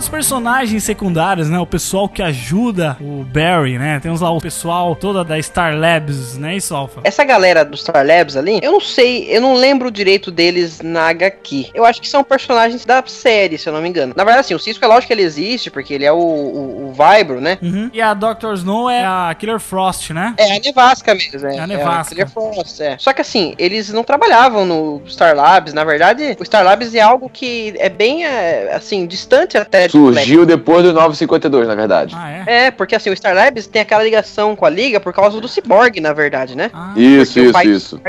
Dos personagens secundários, né? O pessoal que ajuda o Barry, né? Temos lá o pessoal toda da Star Labs, né? Isso, Alpha? Essa galera do Star Labs ali, eu não sei, eu não lembro direito deles na HQ. Eu acho que são personagens da série, se eu não me engano. Na verdade, assim, o Cisco é lógico que ele existe, porque ele é o, o, o Vibro, né? Uhum. E a Dr. Snow é a Killer Frost, né? É a nevasca mesmo, é. É a nevasca. Killer Frost, é. Só que assim, eles não trabalhavam no Star Labs. Na verdade, o Star Labs é algo que é bem, é, assim, distante até Surgiu depois do 952, na verdade. Ah, é? É, porque assim, o Star Labs tem aquela ligação com a Liga por causa do Cyborg, na verdade, né? Ah. Isso, Porque isso, pai- isso.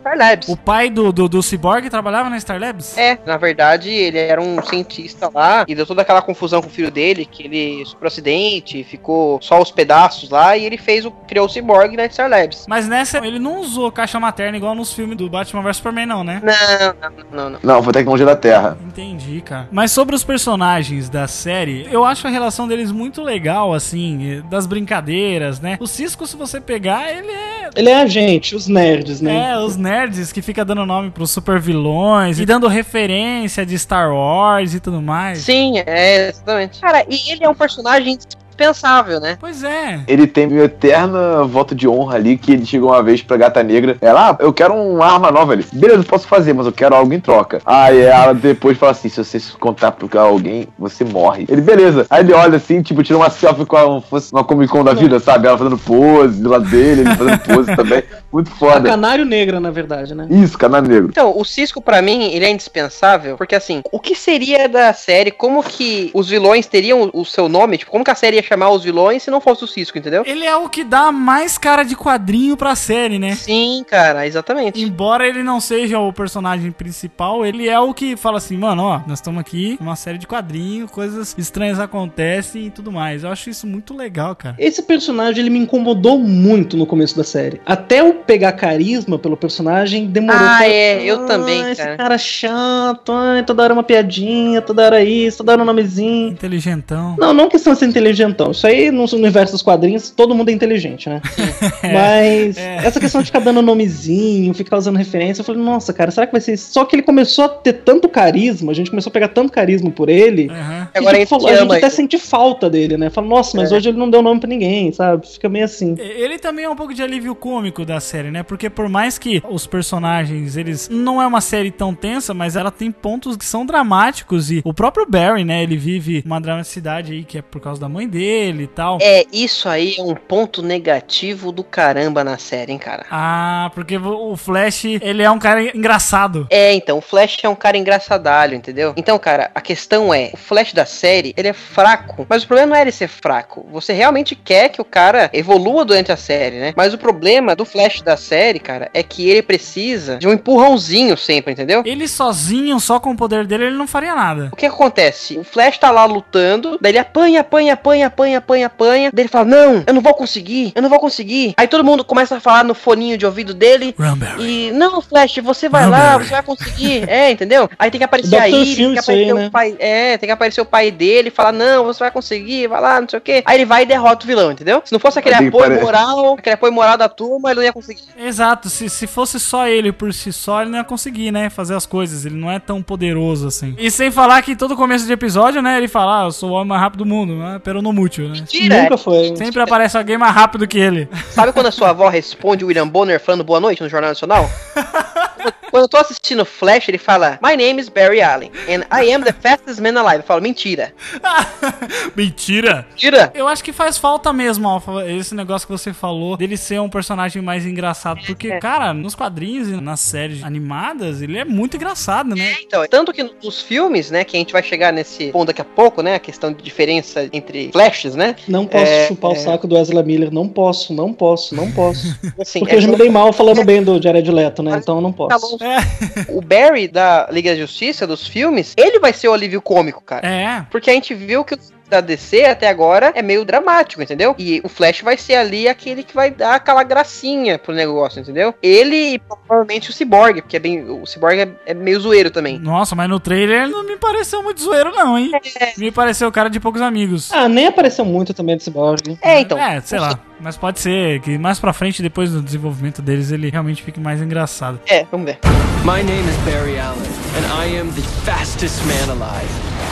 Star Labs. O pai do, do, do Cyborg trabalhava na Star Labs? É, na verdade, ele era um cientista lá e deu toda aquela confusão com o filho dele, que ele sofreu acidente, ficou só os pedaços lá e ele fez o criou o Cyborg na Star Labs. Mas nessa, ele não usou caixa materna igual nos filmes do Batman vs Superman, não, né? Não, não, não, não. Não, foi tecnologia da Terra. Entendi, cara. Mas sobre os personagens da série, eu acho a relação deles muito legal, assim, das brincadeiras, né? O Cisco, se você pegar, ele é. Ele é a gente, os nerds, né? É, os nerds que fica dando nome pros super vilões e dando referência de Star Wars e tudo mais. Sim, é, exatamente. Cara, e ele é um personagem dispensável, né? Pois é. Ele tem meu eterno voto de honra ali, que ele chegou uma vez pra Gata Negra. Ela, ah, eu quero uma arma nova ali. Beleza, eu posso fazer, mas eu quero algo em troca. Aí ela depois fala assim: se você se contar pra alguém, você morre. Ele, beleza. Aí ele olha assim, tipo, tira uma selfie com a, fosse uma Comic Con da vida, sabe? Ela fazendo pose do lado dele, ele fazendo pose também. (laughs) Muito A foda. Canário Negra, na verdade, né? Isso, canal negro. Então, o Cisco, pra mim, ele é indispensável, porque assim, o que seria da série, como que os vilões teriam o seu nome, tipo, como que a série ia chamar os vilões se não fosse o Cisco, entendeu? Ele é o que dá mais cara de quadrinho pra série, né? Sim, cara, exatamente. Embora ele não seja o personagem principal, ele é o que fala assim, mano, ó, nós estamos aqui, uma série de quadrinhos, coisas estranhas acontecem e tudo mais. Eu acho isso muito legal, cara. Esse personagem ele me incomodou muito no começo da série. Até eu pegar carisma pelo personagem demorou. Ah, Falei, é, eu "Ah, também, Esse cara." cara chato, ai, toda hora uma piadinha, toda hora isso, toda hora um nomezinho. Inteligentão. Não, não questão de ser inteligentão. Isso aí no universo dos quadrinhos todo mundo é inteligente, né? (laughs) Mas essa questão de ficar dando nomezinho, ficar usando referência, eu falei, nossa, cara, será que vai ser isso? Só que ele começou a ter tanto carisma, a gente começou a pegar tanto carisma por ele. Aham. que, Agora a tipo, gente falou- a gente até ele. sente falta dele, né? Fala, nossa, mas É. hoje ele não deu nome pra ninguém, sabe? Fica meio assim. Ele também é um pouco de alívio cômico da série, né? Porque por mais que os personagens, eles não é uma série tão tensa, mas ela tem pontos que são dramáticos e o próprio Barry, né, ele vive uma dramaticidade aí que é por causa da mãe dele e tal. É, isso aí é um ponto negativo do caramba na série, hein, cara. Ah, porque o Flash, ele é um cara engraçado. É, então, o Flash é um cara engraçadalho, entendeu? Então, cara, a questão é, o Flash da série, ele é fraco, mas o problema não é ele ser fraco. Você realmente quer que o cara evolua durante a série, né? Mas o problema do Flash da série, cara, é que ele precisa de um empurrãozinho sempre, entendeu? Ele sozinho, só com o poder dele, ele não faria nada. O que acontece? O Flash tá lá lutando, daí ele apanha, apanha, apanha, apanha, apanha, apanha. Daí ele fala: Não, eu não vou conseguir, eu não vou conseguir. Aí todo mundo começa a falar no foninho de ouvido dele. Run, Barry. E não, Flash, você vai lá, você vai conseguir. É, entendeu? Aí tem que aparecer aí, tem que isso aí, aparecer né? o pai. É, tem que aparecer o pai dele e falar: Não, você vai conseguir, vai lá, não sei o quê. Aí ele vai e derrota o vilão, entendeu? Se não fosse aquele apoio pare- moral, aquele apoio moral da turma, ele não ia conseguir. Exato, se, se fosse só ele por si só, ele não ia conseguir, né, fazer as coisas. Ele não é tão poderoso assim. E sem falar que todo começo de episódio, né, ele fala, ah, eu sou o homem mais rápido do mundo, né, pero no inútil, né? Mentira! Nunca foi. Sempre aparece alguém mais rápido que ele. Sabe quando a sua avó responde o William Bonner falando boa noite no Jornal Nacional? (laughs) Quando eu tô assistindo Flash, ele fala My name is Barry Allen and I am the fastest man alive. Eu falo, mentira. (laughs) Mentira! Mentira? Eu acho que faz falta mesmo, Alfa, esse negócio que você falou dele ser um personagem mais engraçado. Porque, cara, nos quadrinhos e nas séries animadas, ele é muito engraçado, né? Então, tanto que nos filmes, né, que a gente vai chegar nesse ponto daqui a pouco, né, a questão de diferença entre Flashes, né? Não posso É, chupar o é. saco do Ezra Miller. Não posso, não posso, não posso. (laughs) Assim, Porque é eu já me dei mal falando bem do Jared Leto, né? Então eu não Tá posso. Bom. O Barry da Liga da Justiça, dos filmes, ele vai ser o alívio cômico, cara. É. Porque a gente viu que o da DC até agora é meio dramático, entendeu? E o Flash vai ser ali aquele que vai dar aquela gracinha pro negócio, entendeu? Ele e provavelmente o Cyborg, porque é bem, o Cyborg é, é meio zoeiro também. Nossa, mas no trailer ele não me pareceu muito zoeiro, não, hein? Me pareceu cara de poucos amigos. Ah, nem apareceu muito também desse Cyborg. É, então. É, sei lá. Mas pode ser que mais pra frente, depois do desenvolvimento deles, ele realmente fique mais engraçado. É, vamos ver. My name is Barry Allen, and I am the fastest man alive.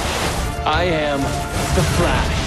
I am the Flash.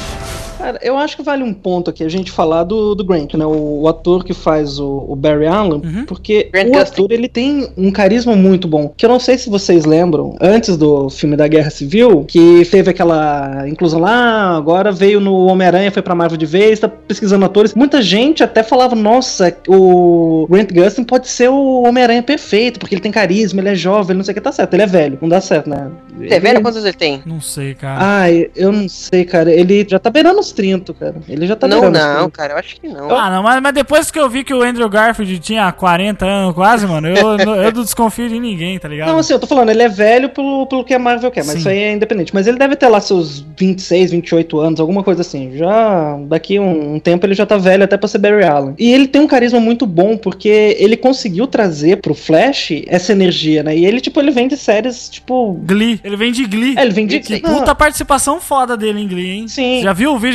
Cara, eu acho que vale um ponto aqui a gente falar do, do Grant, né? O, o ator que faz o, o Barry Allen, porque Grant o Gustin. ator ele tem um carisma muito bom. Que eu não sei se vocês lembram, antes do filme da Guerra Civil, que teve aquela inclusão lá, agora veio no Homem-Aranha, foi pra Marvel de vez, tá pesquisando atores. Muita gente até falava, nossa, o Grant Gustin pode ser o Homem-Aranha perfeito, porque ele tem carisma, ele é jovem, ele não sei o que, tá certo. Ele é velho, não dá certo, né? Você é velho? Quantos ele tem? Não sei, cara. Ai, eu não sei, cara. Ele já tá beirando os 30, cara. Ele já tá não, não, 30. cara, eu acho que não. Ah, não, mas, mas depois que eu vi que o Andrew Garfield tinha 40 anos quase, mano, eu, eu não desconfio de ninguém, tá ligado? Não, assim, eu tô falando, ele é velho pelo, pelo que a Marvel quer, mas Sim. isso aí é independente. Mas ele deve ter lá seus 26, 28 anos, alguma coisa assim. Já daqui um, um tempo ele já tá velho até pra ser Barry Allen. E ele tem um carisma muito bom, porque ele conseguiu trazer pro Flash essa energia, né? E ele, tipo, ele vem de séries, tipo. Glee. Ele vem de Glee. É, ele vem de. Não, puta participação foda dele em Glee, hein? Sim. Já viu o vídeo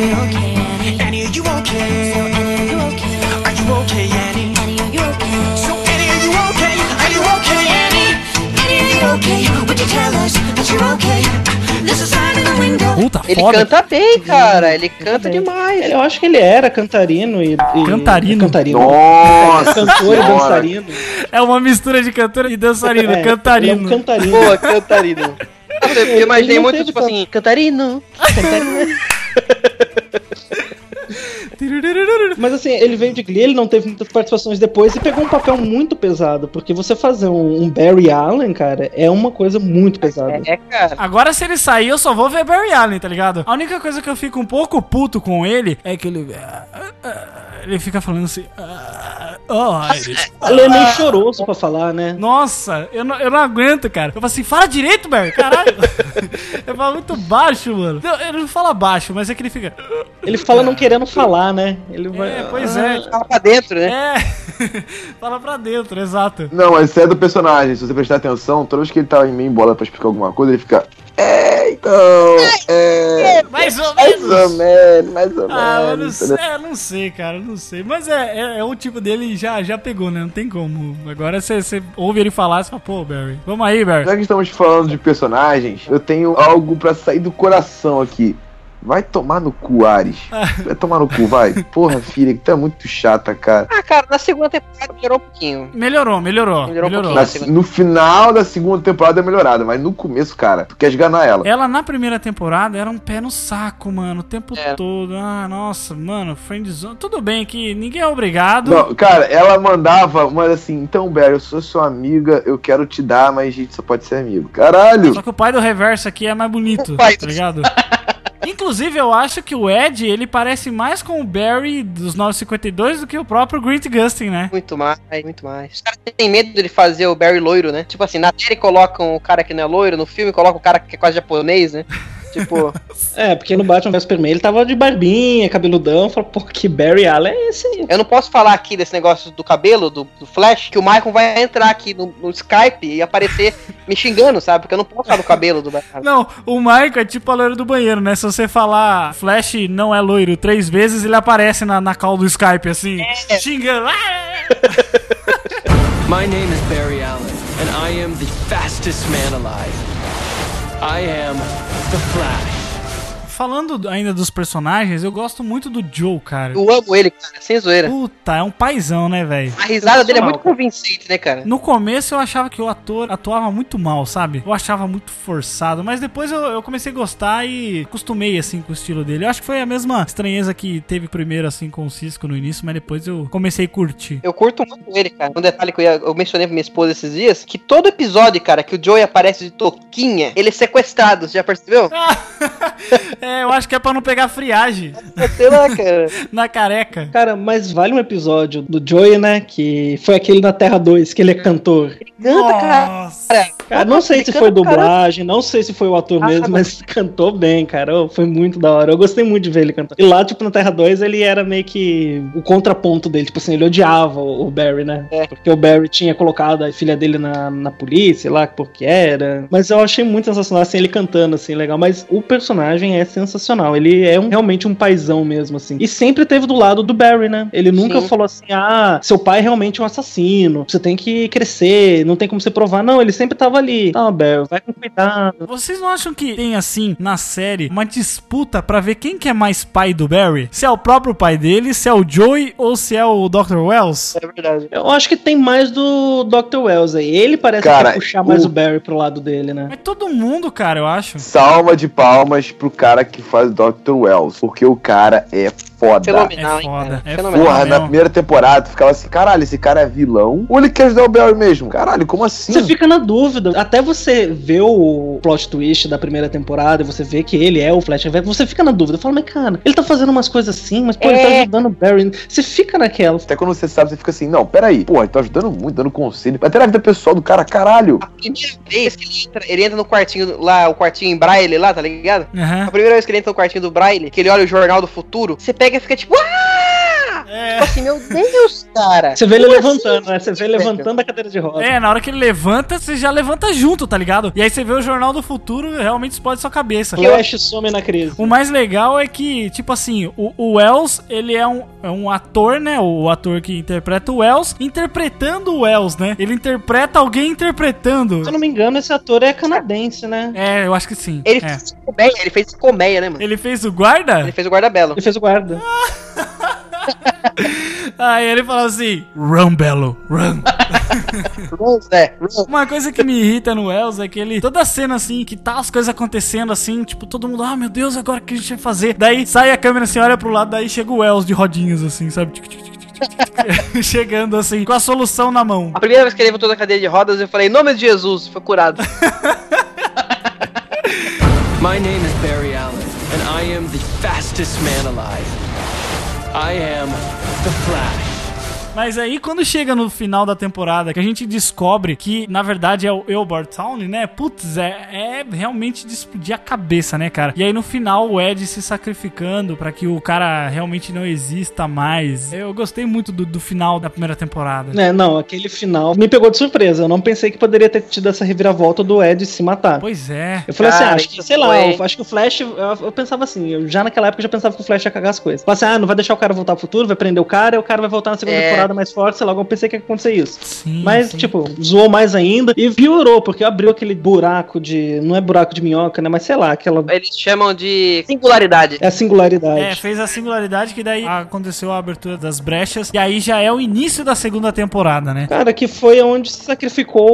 Are you okay, Annie? Annie, are you okay? So Annie, are you okay? Are you okay, Annie? Annie, are you okay? So Annie, are you okay? Are you okay, Annie? Annie, are you okay? Would you tell us that you're okay? There's a sign in the window. Puta, Ele foda. canta bem, cara. Ele canta demais. Eu acho que ele era cantarino e. e- Cantarino? Cantarino. Nossa Cantor e dançarino. É uma mistura de cantor e dançarino, É, Ele é cantarino. um cantarino. Boa, cantarino. (laughs) Eu imaginei muito, tipo tanto. assim, cantarino. Cantarino. (laughs) Mas assim, ele veio de Glee, ele não teve muitas participações depois e pegou um papel muito pesado, porque você fazer um, um Barry Allen, cara, é uma coisa muito pesada. É, cara. Agora, se ele sair, eu só vou ver Barry Allen, tá ligado? A única coisa que eu fico um pouco puto com ele é que ele. Ele fica falando assim. "Ah, oh, Iris." Ele é meio choroso pra falar, né? Nossa, eu não, eu não aguento, cara. Eu falo assim, fala direito, Barry, caralho. (laughs) (laughs) eu falo muito baixo, mano. Não, ele não fala baixo, mas é que ele fica. Ele fala não querendo falar, né? Ele vai. É, pois é. Fala pra dentro, né? É. (laughs) fala pra dentro, exato. Não, mas isso é do personagem. Se você prestar atenção, toda vez que ele tá em meio bola pra explicar alguma coisa, ele fica. É, então. É. Mais ou Mais menos. ou menos, mais ou Ah, eu não menos. sei, eu não sei, cara, eu não sei. Mas é, é, é o tipo dele já, já pegou, né? Não tem como. Agora você ouve ele falar, você fala, pô, Barry, vamos aí, Barry. Já que estamos falando de personagens, eu tenho algo pra sair do coração aqui. Vai tomar no cu, Ares. (laughs) Vai tomar no cu, vai. Porra, filha, que tu é muito chata, cara. Ah, cara, na segunda temporada melhorou um pouquinho. Melhorou, melhorou. Melhorou um Melhorou. pouquinho. Na- no final da segunda temporada é melhorada, mas no começo, cara, tu quer esganar ela. Ela na primeira temporada era um pé no saco, mano, o tempo Era. todo. Ah, nossa, mano, friendzone. Tudo bem que ninguém é obrigado. Não, cara, ela mandava uma assim, então, Barry, eu sou sua amiga, eu quero te dar, mas a gente só pode ser amigo. Caralho! Só que o pai do reverso aqui é mais bonito, O pai tá do- ligado? (laughs) Inclusive, eu acho que o Ed, ele parece mais com o Barry dos 952 do que o próprio Grant Gustin, né? Muito mais, muito mais. Os caras têm medo dele fazer o Barry loiro, né? Tipo assim, na série colocam o cara que não é loiro, no filme colocam o cara que é quase japonês, né? (laughs) Tipo, (laughs) É, porque no Batman vs Superman ele tava de barbinha, cabeludão. Falou, pô, que Barry Allen é esse aí? eu não posso falar aqui desse negócio do cabelo, do, do Flash, que o Michael vai entrar aqui no, no Skype e aparecer (laughs) me xingando, sabe? Porque eu não posso falar do cabelo do Batman. Não, o Michael é tipo a loira do banheiro, né? Se você falar Flash não é loiro três vezes, ele aparece na, na call do Skype, assim, xingando. Ah! (laughs) My name is Barry Allen, and I am the fastest man alive. I am the Flash. Falando ainda dos personagens, eu gosto muito do Joe, cara. Eu amo ele, cara, sem zoeira. Puta, é um paizão, né, velho? A risada dele é muito convincente, né, cara? No começo eu achava que o ator atuava muito mal, sabe? Eu achava muito forçado, mas depois eu, eu comecei a gostar e acostumei, assim, com o estilo dele. Eu acho que foi a mesma estranheza que teve primeiro, assim, com o Cisco no início, mas depois eu comecei a curtir. Eu curto muito ele, cara. Um detalhe que eu, ia- eu mencionei pra minha esposa esses dias, que todo episódio, cara, que o Joey aparece de toquinha, ele é sequestrado, você já percebeu? (laughs) (laughs) É, eu acho que é pra não pegar friagem Sei lá, cara. (laughs) na careca. Cara, mas vale um episódio do Joey, né? Que foi aquele na Terra 2, que ele é cantor. Canta, cara. Nossa. Cara, não sei se Ele foi canta dublagem, não sei se foi o ator Ah, mesmo, mas (laughs) cantou bem, cara. Ô, Foi muito da hora. Eu gostei muito de ver ele cantar. E lá, tipo, na Terra 2, ele era meio que o contraponto dele. Tipo assim, ele odiava o Barry, né? É. Porque o Barry tinha colocado a filha dele na, na polícia, sei lá, porque era. Mas eu achei muito sensacional, assim, ele cantando, assim, legal. Mas o personagem é sensacional. Ele é um- realmente um paizão mesmo, assim. E sempre teve do lado do Barry, né? Ele nunca Sim. falou assim, ah, seu pai é realmente um assassino. Você tem que crescer, não tem como você provar. Não, ele sempre tava ali. Não, Barry, vai com cuidado. Vocês não acham que tem, assim, na série, uma disputa pra ver quem que é mais pai do Barry? Se é o próprio pai dele, se é o Joey ou se é o Dr. Wells? É verdade. Eu acho que tem mais do Dr. Wells aí. Ele parece Cara, puxar mais o- o Barry pro lado dele, né? Mas todo mundo, cara, eu acho. Salva de palmas pro cara que faz Dr. Wells, porque o cara é foda. Fenomenal, É hein, foda, cara? é Fenomenal. Porra, na primeira temporada tu ficava assim, caralho, esse cara é vilão? Ou ele quer ajudar o Barry mesmo? Caralho, como assim? Você fica na dúvida. Até você ver o plot twist da primeira temporada, você vê que ele é o Flash, você fica na dúvida. Fala, mas cara, ele tá fazendo umas coisas assim, mas pô, ele tá É. ajudando o Barry. Você fica naquela. Até quando você sabe, você fica assim, não, peraí, pô, ele tá ajudando muito, dando conselho. Até na vida pessoal do cara, caralho. A primeira vez que ele entra, ele entra no quartinho lá, o quartinho em braille lá, tá ligado? Aham. A primeira vez que ele entra no quartinho do braille, que ele olha o jornal do futuro, você pega e fica tipo! É. Tipo assim, meu Deus, cara. Você vê ele Como levantando, assim, né? Você vê ele levantando a cadeira de roda. É, na hora que ele levanta, você já levanta junto, tá ligado? E aí você vê o Jornal do Futuro realmente explode sua cabeça. Flash some na crise. O mais legal é que, tipo assim, o, o Wells, ele é um, é um ator, né? O ator que interpreta o Wells, interpretando o Wells, né? Ele interpreta alguém interpretando. Se eu não me engano, esse ator é canadense, né? É, eu acho que sim. Ele é. fez colmeia, ele fez colmeia, né, mano? Ele fez o guarda? Ele fez o guarda-belo. Ele fez o guarda. (laughs) Aí ele fala assim: Run, Belo, run. Uma coisa que me irrita no Wells é que ele. Toda cena assim, que tá as coisas acontecendo assim, tipo, todo mundo, ah, meu Deus, agora o que a gente vai fazer? Daí sai a câmera assim, olha pro lado, daí chega o Wells de rodinhas assim, sabe? Tic, tic, tic, tic, tic, tic. (laughs) Chegando assim, com a solução na mão. A primeira vez que ele levantou da cadeira de rodas, eu falei, em nome de Jesus, foi curado. (laughs) My name is Barry Allen, and I am the fastest man alive. I am the Flash. Mas aí, quando chega no final da temporada, que a gente descobre que, na verdade, é o Eobard Town, né? Putz, é, é realmente de explodir a cabeça, né, cara? E aí, no final, o Ed se sacrificando pra que o cara realmente não exista mais. Eu gostei muito do, do final da primeira temporada. É, não, aquele final me pegou de surpresa. Eu não pensei que poderia ter tido essa reviravolta do Ed se matar. Pois é. Eu falei assim, Cara, ah, acho que, sei lá, foi- eu acho que o Flash, eu, eu pensava assim, eu já naquela época eu já pensava que o Flash ia cagar as coisas. Falei assim, ah, não vai deixar o cara voltar pro futuro, vai prender o cara, e o cara vai voltar na segunda É. temporada mais forte, sei lá, eu pensei que ia acontecer isso. Sim, Mas, sim. tipo, zoou mais ainda e piorou, porque abriu aquele buraco de. Não é buraco de minhoca, né? Mas sei lá, aquela. Eles chamam de singularidade. É a singularidade. É, fez a singularidade que daí aconteceu a abertura das brechas. E aí já é o início da segunda temporada, né? Cara, que foi onde se sacrificou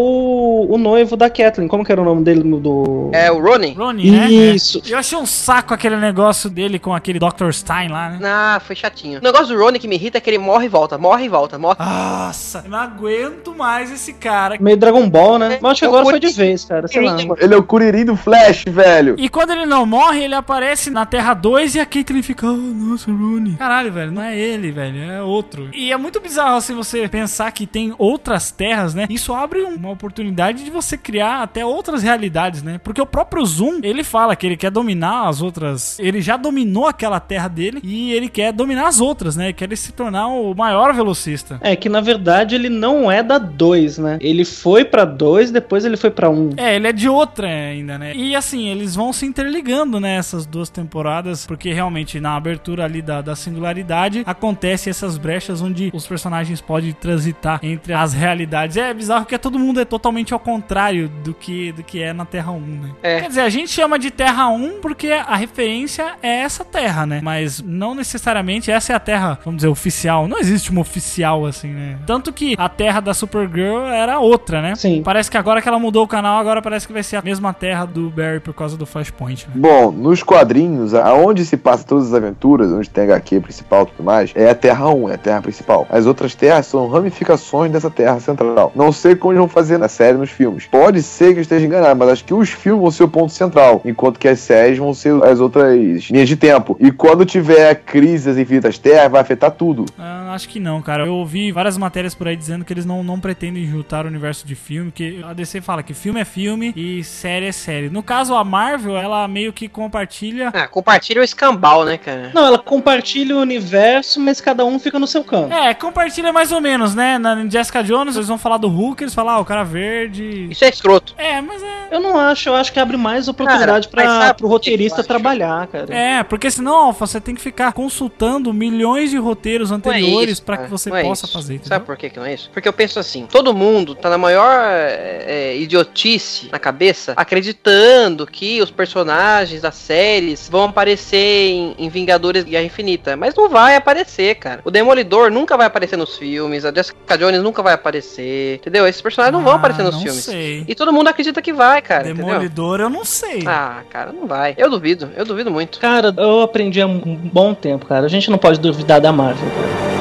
o, o noivo da Kathleen. Como que era o nome dele no- do. É o Ronin? Ronnie, né? Isso. É. Eu achei um saco aquele negócio dele com aquele Dr. Stein lá, né? Ah, foi chatinho. O negócio do Ronin que me irrita é que ele morre e volta, morre e volta. Volta. Morre. Nossa, eu não aguento mais esse cara. Meio Dragon Ball, né? Mas acho que É agora foi de vez, cara. Sei lá. Ele é o Kuririn do Flash, velho. E quando ele não morre, ele aparece na Terra 2 e a Caitlyn fica, oh, nossa, Rooney. Caralho, velho, não é ele, velho, é outro. E é muito bizarro, assim, você pensar que tem outras terras, né? Isso abre uma oportunidade de você criar até outras realidades, né? Porque o próprio Zoom, ele fala que ele quer dominar as outras... Ele já dominou aquela terra dele e ele quer dominar as outras, né? Quer ele se tornar o maior velocista. É que na verdade ele não é da 2, né? Ele foi pra 2, depois ele foi pra 1. Um. É, ele é de outra ainda, né? E assim, eles vão se interligando, né? Essas duas temporadas, porque realmente na abertura ali da, da singularidade acontece essas brechas onde os personagens podem transitar entre as realidades. É bizarro que todo mundo é totalmente ao contrário do que, do que é na Terra 1, né? É. Quer dizer, a gente chama de Terra 1 porque a referência é essa Terra, né? Mas não necessariamente essa é a Terra, vamos dizer, oficial. Não existe uma oficial assim, né? Tanto que a Terra da Supergirl era outra, né? Sim. Parece que agora que ela mudou o canal, agora parece que vai ser a mesma terra do Barry por causa do Flashpoint, né? Bom, nos quadrinhos, aonde se passa todas as aventuras, onde tem HQ principal e tudo mais, é a Terra 1, é a Terra principal. As outras terras são ramificações dessa Terra central. Não sei como eles vão fazer na série nos filmes. Pode ser que eu esteja enganado, mas acho que os filmes vão ser o ponto central, enquanto que as séries vão ser as outras linhas de tempo. E quando tiver a crise das infinitas terras, vai afetar tudo. Ah, acho que não, cara. Eu ouvi várias matérias por aí dizendo que eles não, não pretendem juntar o universo de filme, que a DC fala que filme é filme e série é série. No caso, a Marvel, ela meio que compartilha. Ah, compartilha o escambau, né, cara? Não, ela compartilha o universo, mas cada um fica no seu canto. É, compartilha mais ou menos, né? Na Jessica Jones, eles vão falar do Hulk, eles falam, ah, o cara verde. Isso é escroto. É, mas é. Eu não acho, eu acho que abre mais oportunidade para sabe pro roteirista acho? trabalhar, cara. É, porque senão, Alfa, você tem que ficar consultando milhões de roteiros é anteriores pra cara. que você Não é possa isso. fazer. entendeu? Sabe por que, que não é isso? Porque eu penso assim: todo mundo tá na maior é, é, idiotice na cabeça, acreditando que os personagens das séries vão aparecer em, em Vingadores Guerra Infinita. Mas não vai aparecer, cara. O Demolidor nunca vai aparecer nos filmes, a Jessica Jones nunca vai aparecer. Entendeu? Esses personagens não vão Ah, aparecer nos não filmes. sei. E todo mundo acredita que vai, cara. entendeu? Demolidor, eu não sei. Ah, cara, não vai. Eu duvido, eu duvido muito. Cara, eu aprendi há um bom tempo, cara. A gente não pode duvidar da Marvel, cara.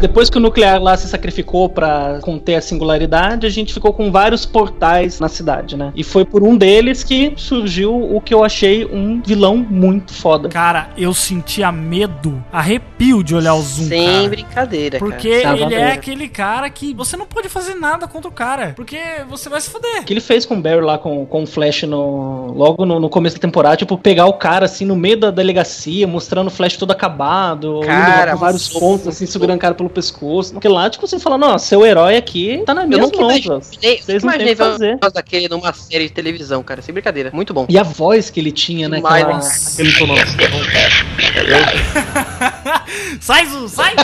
Depois que o nuclear lá se sacrificou pra conter a singularidade, a gente ficou com vários portais na cidade, né? E foi por um deles que surgiu o que eu achei um vilão muito foda. Cara, eu sentia medo, arrepio de olhar o Zoom, Sem cara. brincadeira, Porque cara. ele é aquele cara que você não pode fazer nada contra o cara. Porque você vai se fuder. O que ele fez com o Barry lá com, com o Flash no, logo no, no começo da temporada, tipo, pegar o cara assim no meio da delegacia, mostrando o Flash todo acabado, Cara, indo por vários pontos, assim, segurando o cara pelo pescoço. Porque lá, tipo, você fala, nossa, seu herói aqui tá na minha mão, Vocês não têm fazer. daquele numa série de televisão, cara. Sem brincadeira. Muito bom. E a voz que ele tinha, né? Aquela, aquele (laughs) sai, Zu, sai!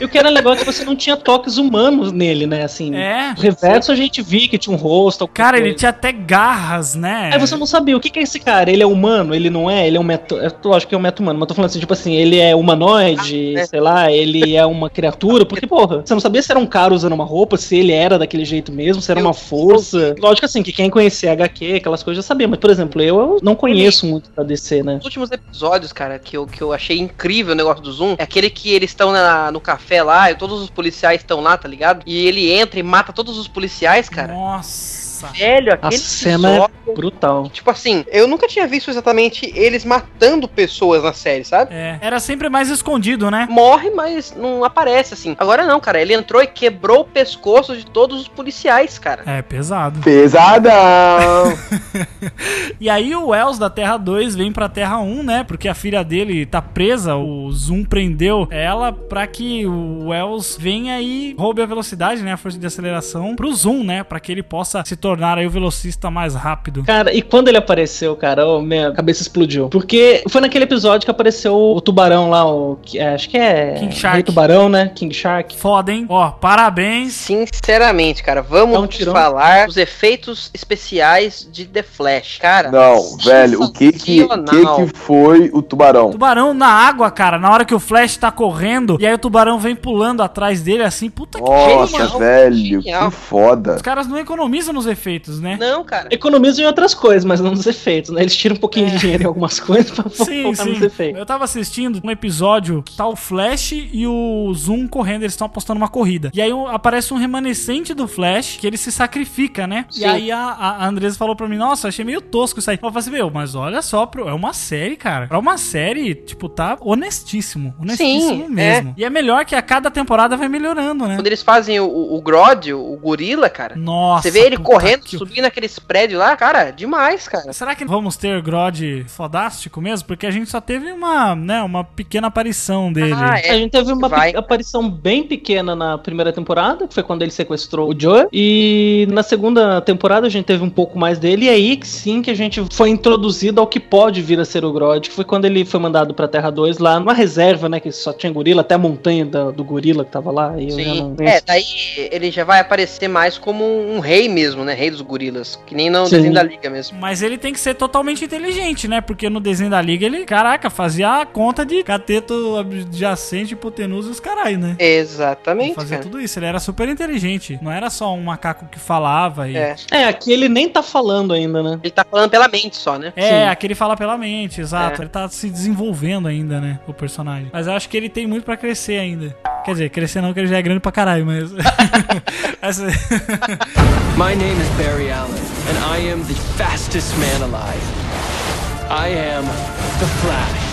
E o que era legal é que você não tinha toques humanos nele, né? Assim, É. o reverso a gente via que tinha um rosto. Cara, ele coisa. tinha até garras, né? Aí você não sabia o que, que é esse cara. Ele é humano? Ele não é? Ele é um meto. Eu acho que é um meto humano, mas tô falando assim, tipo assim, ele é humanoide, Ah, é. sei lá, ele é uma criatura. Porque, porra, você não sabia se era um cara usando uma roupa, se ele era daquele jeito mesmo, se era uma força. Lógico assim, que quem conhecia HQ, aquelas coisas já sabia. Mas, por exemplo, eu, eu não conheço muito da DC, né? Os últimos episódios, cara, que eu, que eu achei incrível o negócio do Zoom, é aquele que eles estão na- no café lá, e todos os policiais estão lá, tá ligado? E ele entra e mata todos os policiais, cara. Nossa. Velho, A aquele cena é episódio- brutal. Tipo assim, eu nunca tinha visto exatamente eles matando pessoas na série, sabe? É, era sempre mais escondido, né? Morre, mas não aparece assim. Agora não, cara. Ele entrou e quebrou o pescoço de todos os policiais, cara. É, pesado. Pesadão! (laughs) E aí o Wells da Terra 2 vem pra Terra 1, né? Porque a filha dele tá presa, o Zoom prendeu ela pra que o Wells venha e roube a velocidade, né? A força de aceleração pro Zoom, né? Pra que ele possa se tornar tornar aí o velocista mais rápido. Cara, e quando ele apareceu, cara, oh, minha cabeça explodiu. Porque foi naquele episódio que apareceu o tubarão lá, o. que- é, acho que é. King Shark. Rei Tubarão, né? King Shark. Foda, hein? Ó, parabéns. Sinceramente, cara, vamos um falar dos efeitos especiais de The Flash, cara. Não, velho, o que que, o que que foi o tubarão? Tubarão na água, cara, na hora que o Flash tá correndo, e aí o tubarão vem pulando atrás dele assim, puta que Nossa, velho, genial. que foda. Os caras não economizam nos efeitos, né? Não, cara. Economizam em outras coisas, mas não nos efeitos, né? Eles tiram um pouquinho de dinheiro em algumas (laughs) coisas pra Sim, focar nos sim. efeitos. Eu tava assistindo um episódio que tá o Flash e o Zoom correndo, eles estão apostando uma corrida. E aí aparece um remanescente do Flash que ele se sacrifica, né? E Sim. aí a, a Andresa falou pra mim: Nossa, achei meio tosco isso aí. Eu falei assim: Meu, mas olha só, é uma série, cara. Pra uma série, tipo, tá honestíssimo. Honestíssimo Sim, mesmo. E é melhor que a cada temporada vai melhorando, né? Quando eles fazem o, o, o Grodd, o, gorila, cara. Nossa. Você vê ele puta correndo, que- subindo aqueles prédios lá, cara, demais, cara. Será que vamos ter Grodd fodástico mesmo? Porque a gente só teve uma, né, uma pequena aparição dele. Ah, é. A gente teve uma pe- aparição bem pequena na primeira temporada, que foi quando ele sequestrou o Joe. E na segunda temporada a gente teve um pouco mais dele. E aí que sim que a gente foi introduzido ao que pode vir a ser o Grodd, que foi quando ele foi mandado pra Terra 2 lá numa reserva, né? Que só tinha gorila, até a montanha da- do gorila que tava lá. E eu já não. Sim. É, daí ele já vai aparecer mais como um rei mesmo, né? Rei dos gorilas. Que nem no Sim. desenho da Liga mesmo. Mas ele tem que ser totalmente inteligente, né? Porque no desenho da liga ele, caraca, fazia a conta de cateto adjacente, hipotenusa e os caralho, né? Ele Exatamente, fazia cara. tudo isso, ele era super inteligente. Não era só um macaco que falava e. É. É, aqui ele nem tá falando ainda, né? Ele tá falando pela mente só, né? É, Sim. aquele fala pela mente, exato. É. Ele tá se desenvolvendo ainda, né? O personagem. Mas eu acho que ele tem muito pra crescer ainda. Quer dizer, crescer não, que ele já é grande pra caralho, mas. (laughs) Essa- My name is Barry Allen, and I am the fastest man alive. I am the Flash.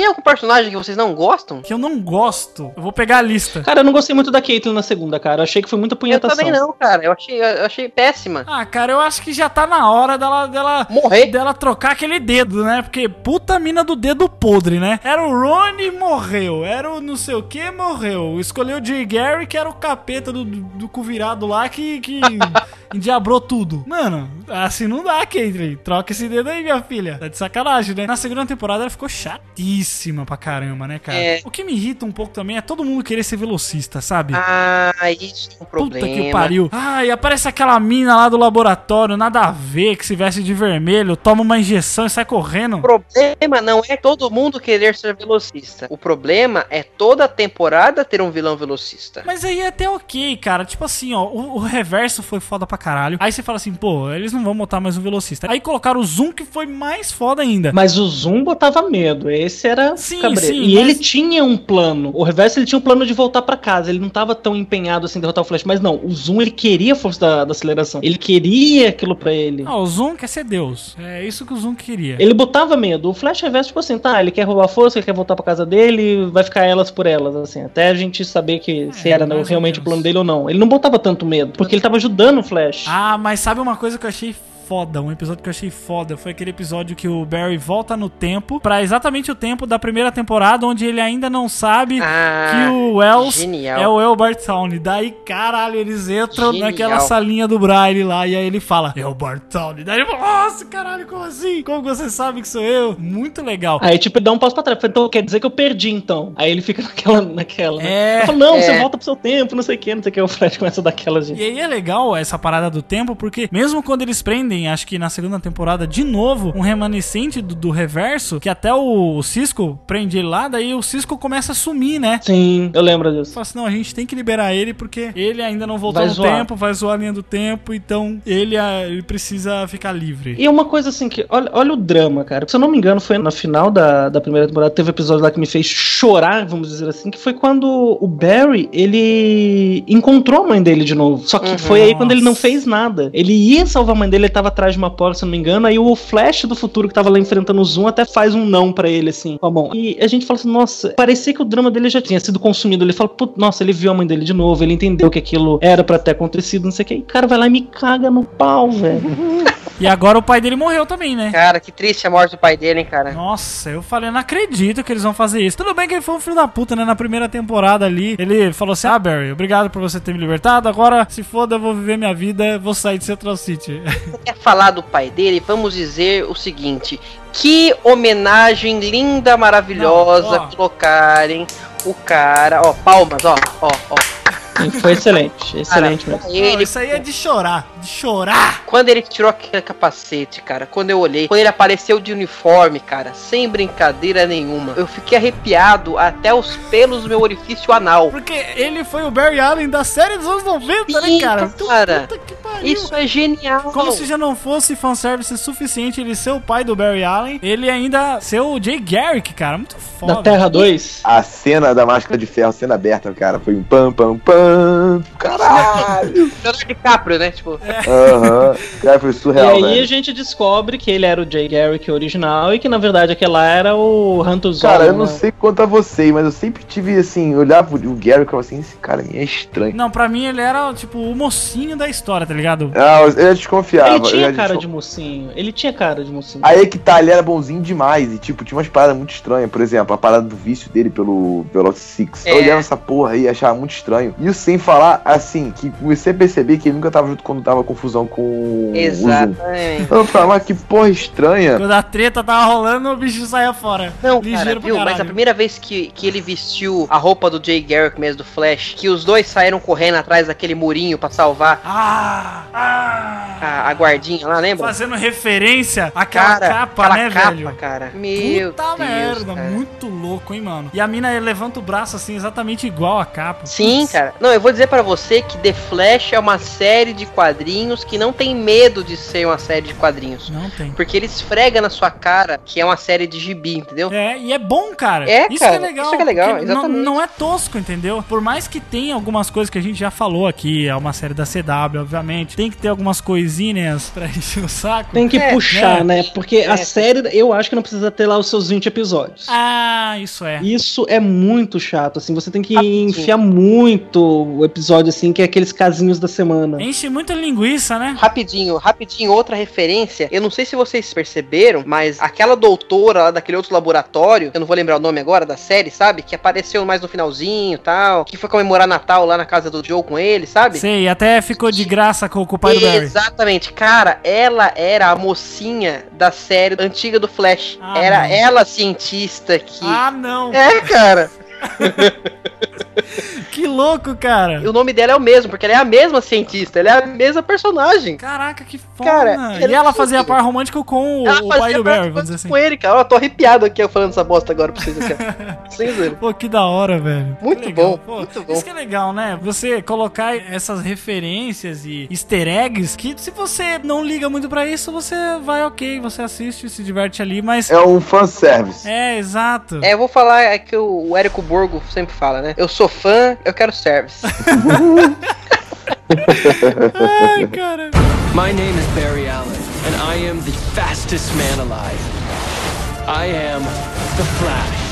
Tem algum personagem que vocês não gostam? que eu não gosto. Eu vou pegar a lista. Cara, eu não gostei muito da Caitlyn na segunda, cara. Eu achei que foi muita Eu punhetação. também não, cara. Eu achei, eu achei péssima. Ah, cara, eu acho que já tá na hora dela, dela Morrer. dela trocar aquele dedo, né? Porque puta mina do dedo podre, né? Era o Rony, morreu. Era o não sei o que, morreu. Escolheu o Jay Gary, que era o capeta do, do, do cu virado lá, que, que (laughs) endiabrou tudo. Mano, assim não dá, Caitlyn. Troca esse dedo aí, minha filha. Tá de sacanagem, né? Na segunda temporada ela ficou chatíssima pra caramba, né, cara? É. O que me irrita um pouco também é todo mundo querer ser velocista, sabe? Ah, isso é um problema. Puta que pariu. Ai, aparece aquela mina lá do laboratório, nada a ver, que se veste de vermelho, toma uma injeção e sai correndo. O problema não é todo mundo querer ser velocista. O problema é toda temporada ter um vilão velocista. Mas aí é até ok, cara. Tipo assim, ó, o, o reverso foi foda pra caralho. Aí você fala assim, pô, eles não vão botar mais um velocista. Aí colocaram o Zoom, que foi mais foda ainda. Mas o Zoom botava medo. Esse era Sim, cabreiro. sim, E mas- ele tinha um plano. O Reverso ele tinha um plano de voltar pra casa. Ele não tava tão empenhado assim em derrotar o Flash. Mas não, o Zoom ele queria a força da, da aceleração. Ele queria aquilo pra ele. Ah, o Zoom quer ser Deus. É isso que o Zoom queria. Ele botava medo. O Flash Reverso, tipo assim, tá, ele quer roubar a força, ele quer voltar pra casa dele, vai ficar elas por elas, assim, até a gente saber que se era realmente menos. o plano dele ou não. Ele não botava tanto medo, porque ele tava ajudando o Flash. Ah, mas sabe uma coisa que eu achei foda, um episódio que eu achei foda, foi aquele episódio que o Barry volta no tempo, pra exatamente o tempo da primeira temporada, onde ele ainda não sabe Ah, que o Wells genial. é o Elbert Towney. Daí, caralho, eles entram Genial. naquela salinha do Braille lá, e aí ele fala, Elbert Towney. Daí ele fala, nossa, caralho, como assim? Como você sabe que sou eu? Muito legal. Aí, tipo, dá um passo pra trás. Então quer dizer que eu perdi, então. Aí ele fica (laughs) naquela. naquela né? É. Ele fala, não, É. você volta pro seu tempo, não sei o que, não sei o que. O Flash começa a dar aquela gente. E aí é legal essa parada do tempo, porque mesmo quando eles prendem, acho que na segunda temporada, de novo, um remanescente do, do reverso, que até o, o Cisco prende ele lá, daí o Cisco começa a sumir, né? Sim, eu lembro disso. Fala assim, não, a gente tem que liberar ele porque ele ainda não voltou Vai no zoar. tempo, vai zoar a linha do tempo, então ele, ele precisa ficar livre. E uma coisa assim que. Olha, olha o drama, cara. Se eu não me engano, foi na final da, da primeira temporada. Teve um episódio lá que me fez chorar, vamos dizer assim. Que foi quando o Barry ele encontrou a mãe dele de novo. Só que Uhum. foi aí quando ele não fez nada. Ele ia salvar a mãe dele, ele tava atrás de uma porta, se não me engano. Aí o Flash do futuro que tava lá enfrentando o Zoom até faz um não pra ele, assim, com a mão. E a gente fala assim, nossa, parecia que o drama dele já tinha sido consumido. Ele fala, nossa, ele viu a mãe dele de novo, ele entendeu que aquilo era pra ter acontecido, não sei o que. E o cara vai lá e me caga no pau, velho. (laughs) E agora o pai dele morreu também, né? Cara, que triste a morte do pai dele, hein, cara. Nossa, eu falei, não acredito que eles vão fazer isso. Tudo bem que ele foi um filho da puta, né? Na primeira temporada ali, ele falou assim: Ah, Barry, obrigado por você ter me libertado. Agora, se foda, eu vou viver minha vida, vou sair de Central City. (laughs) Você quer falar do pai dele? Vamos dizer o seguinte: que homenagem linda, maravilhosa Não, colocarem o cara. Ó, palmas, ó, ó, ó. Foi excelente, excelente Cara, mesmo. ele, isso aí é de chorar, de chorar. Quando ele tirou aquele capacete, cara, quando eu olhei, quando ele apareceu de uniforme, cara, sem brincadeira nenhuma, eu fiquei arrepiado até os pelos do meu orifício anal. Porque ele foi o Barry Allen da série dos anos 90, né, Sim, cara? cara. Puta que pariu. Isso é genial. Como se já não fosse fanservice suficiente ele ser o pai do Barry Allen, ele ainda ser o Jay Garrick, cara. Muito foda. Da Terra 2. A cena da máscara de ferro, cena aberta, cara, foi um pam, pam, pam. Caralho! (laughs) Leonardo DiCaprio, né? Tipo, Aham. Cara, foi E surreal, aí velho. a gente descobre que ele era o Jay Garrick original e que na verdade aquele lá era o Hunter. Cara, eu não né? sei quanto a vocês, mas eu sempre tive assim, olhava o Gary e falava assim, esse cara é estranho. Não, pra mim ele era, tipo, o mocinho da história, tá ligado? Ah, eu desconfiava. Ele eu tinha cara desconf- de mocinho. Ele tinha cara de mocinho. Aí é que tá, ele era bonzinho demais. E, tipo, tinha umas paradas muito estranhas. Por exemplo, a parada do vício dele pelo Velocity Six. Eu É. olhava essa porra aí e achava muito estranho. E isso sem falar, assim, que comecei a perceber que ele nunca tava junto quando tava confusão com o Zoom. exatamente. Eu falava, mas que porra estranha. Quando a treta tava rolando, o bicho saia fora. Não, cara, Ligeiro viu? Mas a primeira vez que, que ele vestiu a roupa do Jay Garrick mesmo, do Flash, que os dois saíram correndo atrás daquele murinho pra salvar Ah! Ah! a, a guardinha lá, lembra? Fazendo referência àquela Cara, capa, aquela né, capa, velho? cara. Meu Puta Deus, merda, cara. muito louco, hein, mano. E a mina levanta o braço assim, exatamente igual a capa. Sim, Putz. cara. Não, eu vou dizer pra você que The Flash é uma série de quadrinhos que não tem medo de ser uma série de quadrinhos. Não tem. Porque ele esfrega na sua cara que é uma série de gibi, entendeu? É, e é bom, cara. É, isso cara, que é legal. isso que é legal, porque não, exatamente. não é tosco, entendeu? Por mais que tenha algumas coisas que a gente já falou aqui, é uma série da CW, obviamente. Tem que ter algumas coisinhas pra (laughs) encher o saco. Tem que É, puxar, né? né? Porque a série, eu acho que não precisa ter lá os seus 20 episódios. Ah, isso é. Isso é muito chato, assim. Você tem que Rapidinho. enfiar muito o episódio, assim, que é aqueles casinhos da semana. Enche muita linguiça, né? Rapidinho, rapidinho, outra referência. Eu não sei se vocês perceberam, mas aquela doutora lá daquele outro laboratório, eu não vou lembrar o nome agora da série, sabe? Que apareceu mais no finalzinho e tal. Que foi comemorar Natal lá na casa do Joe com ele, sabe? Sei, até ficou de graça com, o pai do Barry. Exatamente, cara, ela era a mocinha da série antiga do Flash. Ah, era não. ela a cientista que. Ah, não. É, cara. (laughs) (laughs) Que louco, cara. E o nome dela é o mesmo, porque ela é a mesma cientista, ela é a mesma personagem. Caraca, que foda. Cara, e ela tudo. fazia par romântico com o, Ela o pai fazia do Barry, vamos dizer assim. com ele, cara. Eu tô arrepiado aqui falando essa bosta agora pra vocês aqui. ó. (laughs) Sem zoeira. Pô, que da hora, velho. Muito legal. bom, Pô, muito bom. Isso que é legal, né? Você colocar essas referências e easter eggs que se você não liga muito pra isso, você vai ok, você assiste, se diverte ali, mas... É um fanservice. É, exato. É, eu vou falar é que o o Érico Borgo sempre fala, né? Eu sou fã, eu quero service. Ai, cara. My name is Barry Allen, and I am the fastest man alive. I am the Flash.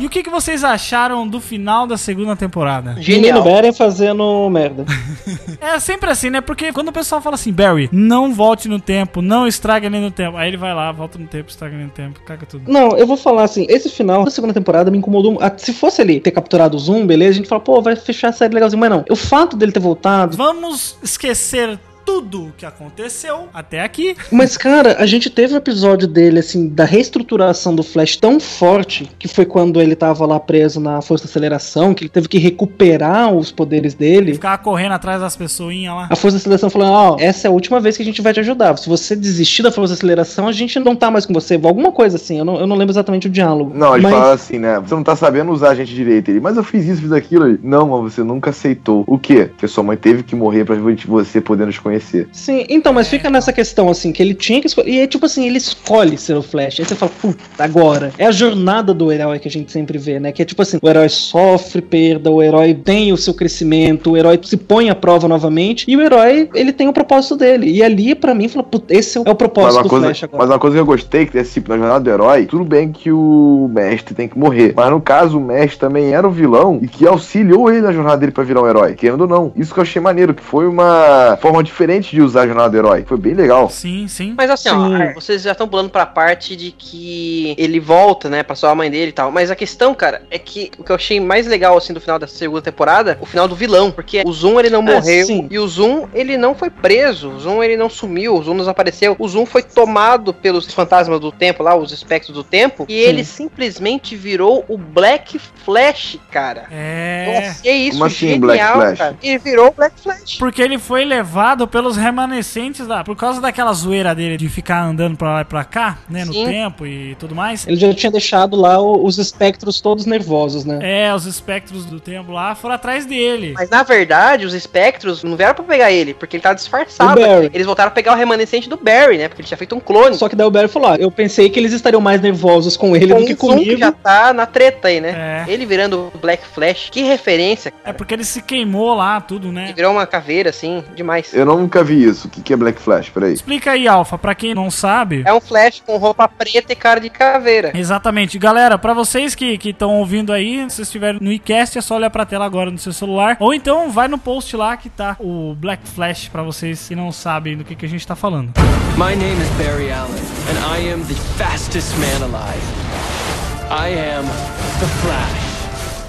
E o que, que vocês acharam do final da segunda temporada? Menino Genial. Beren fazendo merda. (laughs) É sempre assim, né? Porque quando o pessoal fala assim, Barry, não volte no tempo, não estraga nem no tempo. Aí ele vai lá, volta no tempo, estraga nem no tempo, caga tudo. Não, eu vou falar assim, esse final da segunda temporada me incomodou. Se fosse ele ter capturado o Zoom, beleza, a gente fala, pô, vai fechar a série legalzinho, mas não. O fato dele ter voltado. Vamos esquecer tudo o que aconteceu até aqui. Mas, cara, a gente teve o episódio dele, assim, da reestruturação do Flash tão forte, que foi quando ele tava lá preso na força de aceleração, que ele teve que recuperar os poderes dele. Ficava correndo atrás das pessoinhas lá. A força de aceleração falando, ó, essa é a última vez que a gente vai te ajudar. Se você desistir da força de aceleração, a gente não tá mais com você. Alguma coisa assim, eu não, eu não lembro exatamente o diálogo. Não, ele mas... fala assim, né? Você não tá sabendo usar a gente direito. Ele, mas eu fiz isso, fiz aquilo. Ele, não, mas você nunca aceitou. O quê? Que sua mãe teve que morrer pra você poder nos conhecer. Sim, então, mas fica nessa questão, assim, que ele tinha que escolher. E é tipo assim, ele escolhe ser o Flash. Aí você fala, puta, agora. É a jornada do herói que a gente sempre vê, né? Que é tipo assim, o herói sofre perda, o herói tem o seu crescimento, o herói se põe à prova novamente, e o herói, ele tem o propósito dele. E ali, pra mim, fala, puta, esse é o propósito do coisa, Flash agora. mas uma coisa que eu gostei, que desse tipo, na jornada do herói, tudo bem que o mestre tem que morrer. Mas no caso, o mestre também era o vilão e que auxiliou ele na jornada dele pra virar um herói. Querendo ou não. Isso que eu achei maneiro, que foi uma forma diferente diferente de usar a jornada do herói. Foi bem legal. Sim, sim. Mas assim, ó, Sim. ah, vocês já estão pulando pra parte de que ele volta, né, pra salvar a mãe dele e tal. Mas a questão, cara, é que o que eu achei mais legal, assim, do final da segunda temporada, o final do vilão. Porque o Zoom, ele não É, morreu. sim. E o Zoom, ele não foi preso. O Zoom, ele não sumiu. O Zoom não desapareceu. O Zoom foi tomado pelos fantasmas do tempo lá, os espectros do tempo. E ele simplesmente virou o Black Flash, cara. É. achei isso Como assim, genial, Black Flash? cara. Ele virou o Black Flash. Porque ele foi levado pelos remanescentes lá. Por causa daquela zoeira dele de ficar andando pra lá e pra cá, né? No Sim. tempo e tudo mais. Ele já tinha deixado lá os espectros todos nervosos, né? É, os espectros do tempo lá foram atrás dele. Mas na verdade, os espectros não vieram pra pegar ele, porque ele tá disfarçado. Eles voltaram a pegar o remanescente do Barry, né? Porque ele tinha feito um clone. Só que daí o Barry falou: ah, eu pensei que eles estariam mais nervosos com ele com do que comigo. que já tá na treta aí, né? É. Ele virando o Black Flash. Que referência. É porque ele se queimou lá, tudo, né? Ele virou uma caveira, assim, demais. Eu nunca vi isso. O que, que é Black Flash? Peraí. Explica aí, Alfa, pra quem não sabe. É um Flash com roupa preta e cara de caveira. Exatamente. Galera, pra vocês que estão ouvindo aí, se vocês estiverem no iCast, é só olhar pra tela agora no seu celular. Ou então vai no post lá que tá o Black Flash pra vocês que não sabem do que, que a gente tá falando. My name is Barry Allen, and I am the fastest man alive. I am the Flash.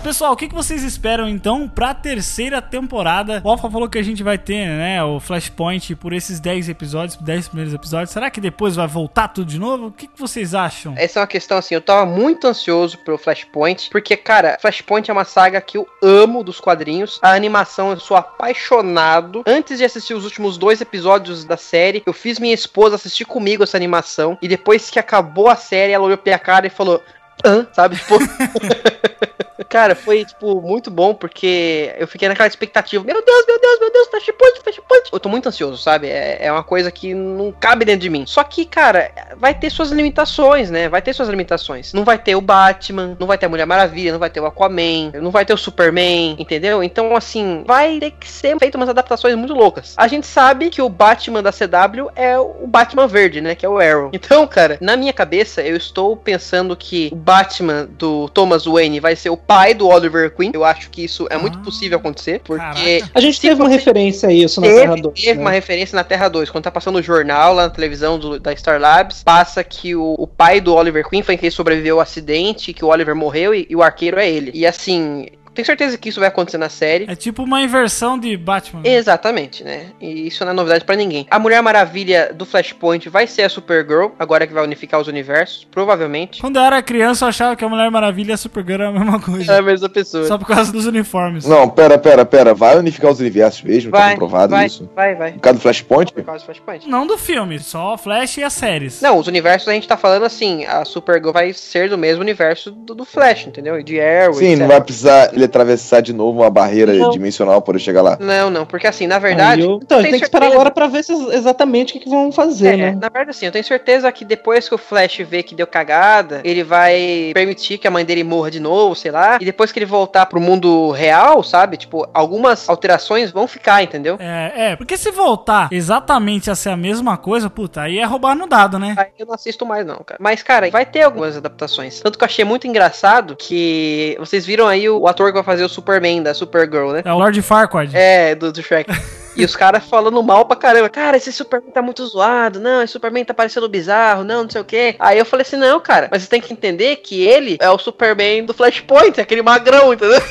Pessoal, o que, que vocês esperam então pra terceira temporada? O Alpha falou que a gente vai ter, né, o Flashpoint por esses 10 episódios, 10 primeiros episódios. Será que depois vai voltar tudo de novo? O que, que vocês acham? Essa é uma questão assim, eu tava muito ansioso pelo Flashpoint, porque, cara, Flashpoint é uma saga que eu amo dos quadrinhos. A animação eu sou apaixonado. Antes de assistir os últimos dois episódios da série, eu fiz minha esposa assistir comigo essa animação. E depois que acabou a série, ela olhou pra cara e falou. Hã? Sabe? Tipo. (laughs) Cara, foi, tipo, muito bom, porque eu fiquei naquela expectativa. Meu Deus, meu Deus, meu Deus, Flashpoint, Flashpoint. Eu tô muito ansioso, sabe? É, é uma coisa que não cabe dentro de mim. Só que, cara, vai ter suas limitações, né? Vai ter suas limitações. Não vai ter o Batman, não vai ter a Mulher Maravilha, não vai ter o Aquaman, não vai ter o Superman, entendeu? Então, assim, vai ter que ser feito umas adaptações muito loucas. A gente sabe que o Batman da CW é o Batman verde, né? Que é o Arrow. Então, cara, na minha cabeça, eu estou pensando que o Batman do Thomas Wayne vai ser o pai do Oliver Queen. Eu acho que isso é muito possível acontecer, porque A gente teve uma referência a isso na Teve, Terra 2. teve né? uma referência na Terra 2. Quando tá passando o jornal lá na televisão do- da Star Labs, passa que o, o pai do Oliver Queen foi quem sobreviveu ao acidente, que o Oliver morreu e, e o arqueiro é ele. E assim, tenho certeza que isso vai acontecer na série. É tipo uma inversão de Batman. Exatamente, né? E isso não é novidade pra ninguém. A Mulher Maravilha do Flashpoint vai ser a Supergirl, agora que vai unificar os universos, provavelmente. Quando eu era criança, eu achava que a Mulher Maravilha e a Supergirl era a mesma coisa. É a mesma pessoa. Só por causa dos uniformes. Não, pera, pera, pera. Vai unificar os universos mesmo? tá Vai, comprovado vai, isso? vai, vai. Por causa do Flashpoint? Por causa do Flashpoint. Não do filme, só Flash e as séries. Não, os universos a gente tá falando assim, a Supergirl vai ser do mesmo universo do, do Flash, entendeu? E de Arrow, Sim, etc. não vai precisar ele atravessar de novo uma barreira Não. dimensional para eu chegar lá. Não, não, porque assim, na verdade. Eu- Então, tenho tem que esperar certeza- agora pra ver se, exatamente o que, que vão fazer, É, né? na verdade, assim, eu tenho certeza que depois que o Flash vê que deu cagada, ele vai permitir que a mãe dele morra de novo, sei lá. E depois que ele voltar pro mundo real, sabe? Tipo, algumas alterações vão ficar, entendeu? É, é, porque se voltar exatamente a ser a mesma coisa, puta, aí é roubar no dado, né? Aí eu não assisto mais, não, cara. Mas, cara, vai ter algumas adaptações. Tanto que eu achei muito engraçado que vocês viram aí o, o ator que vai fazer o Superman da Supergirl, né? É o Lord Farquaad. É, do, do Shrek. (laughs) E os caras falando mal pra caramba. Cara, esse Superman tá muito zoado. Não, esse Superman tá parecendo bizarro. Não, não sei o quê. Aí eu falei assim: não, cara, mas você tem que entender que ele é o Superman do Flashpoint, aquele magrão, entendeu?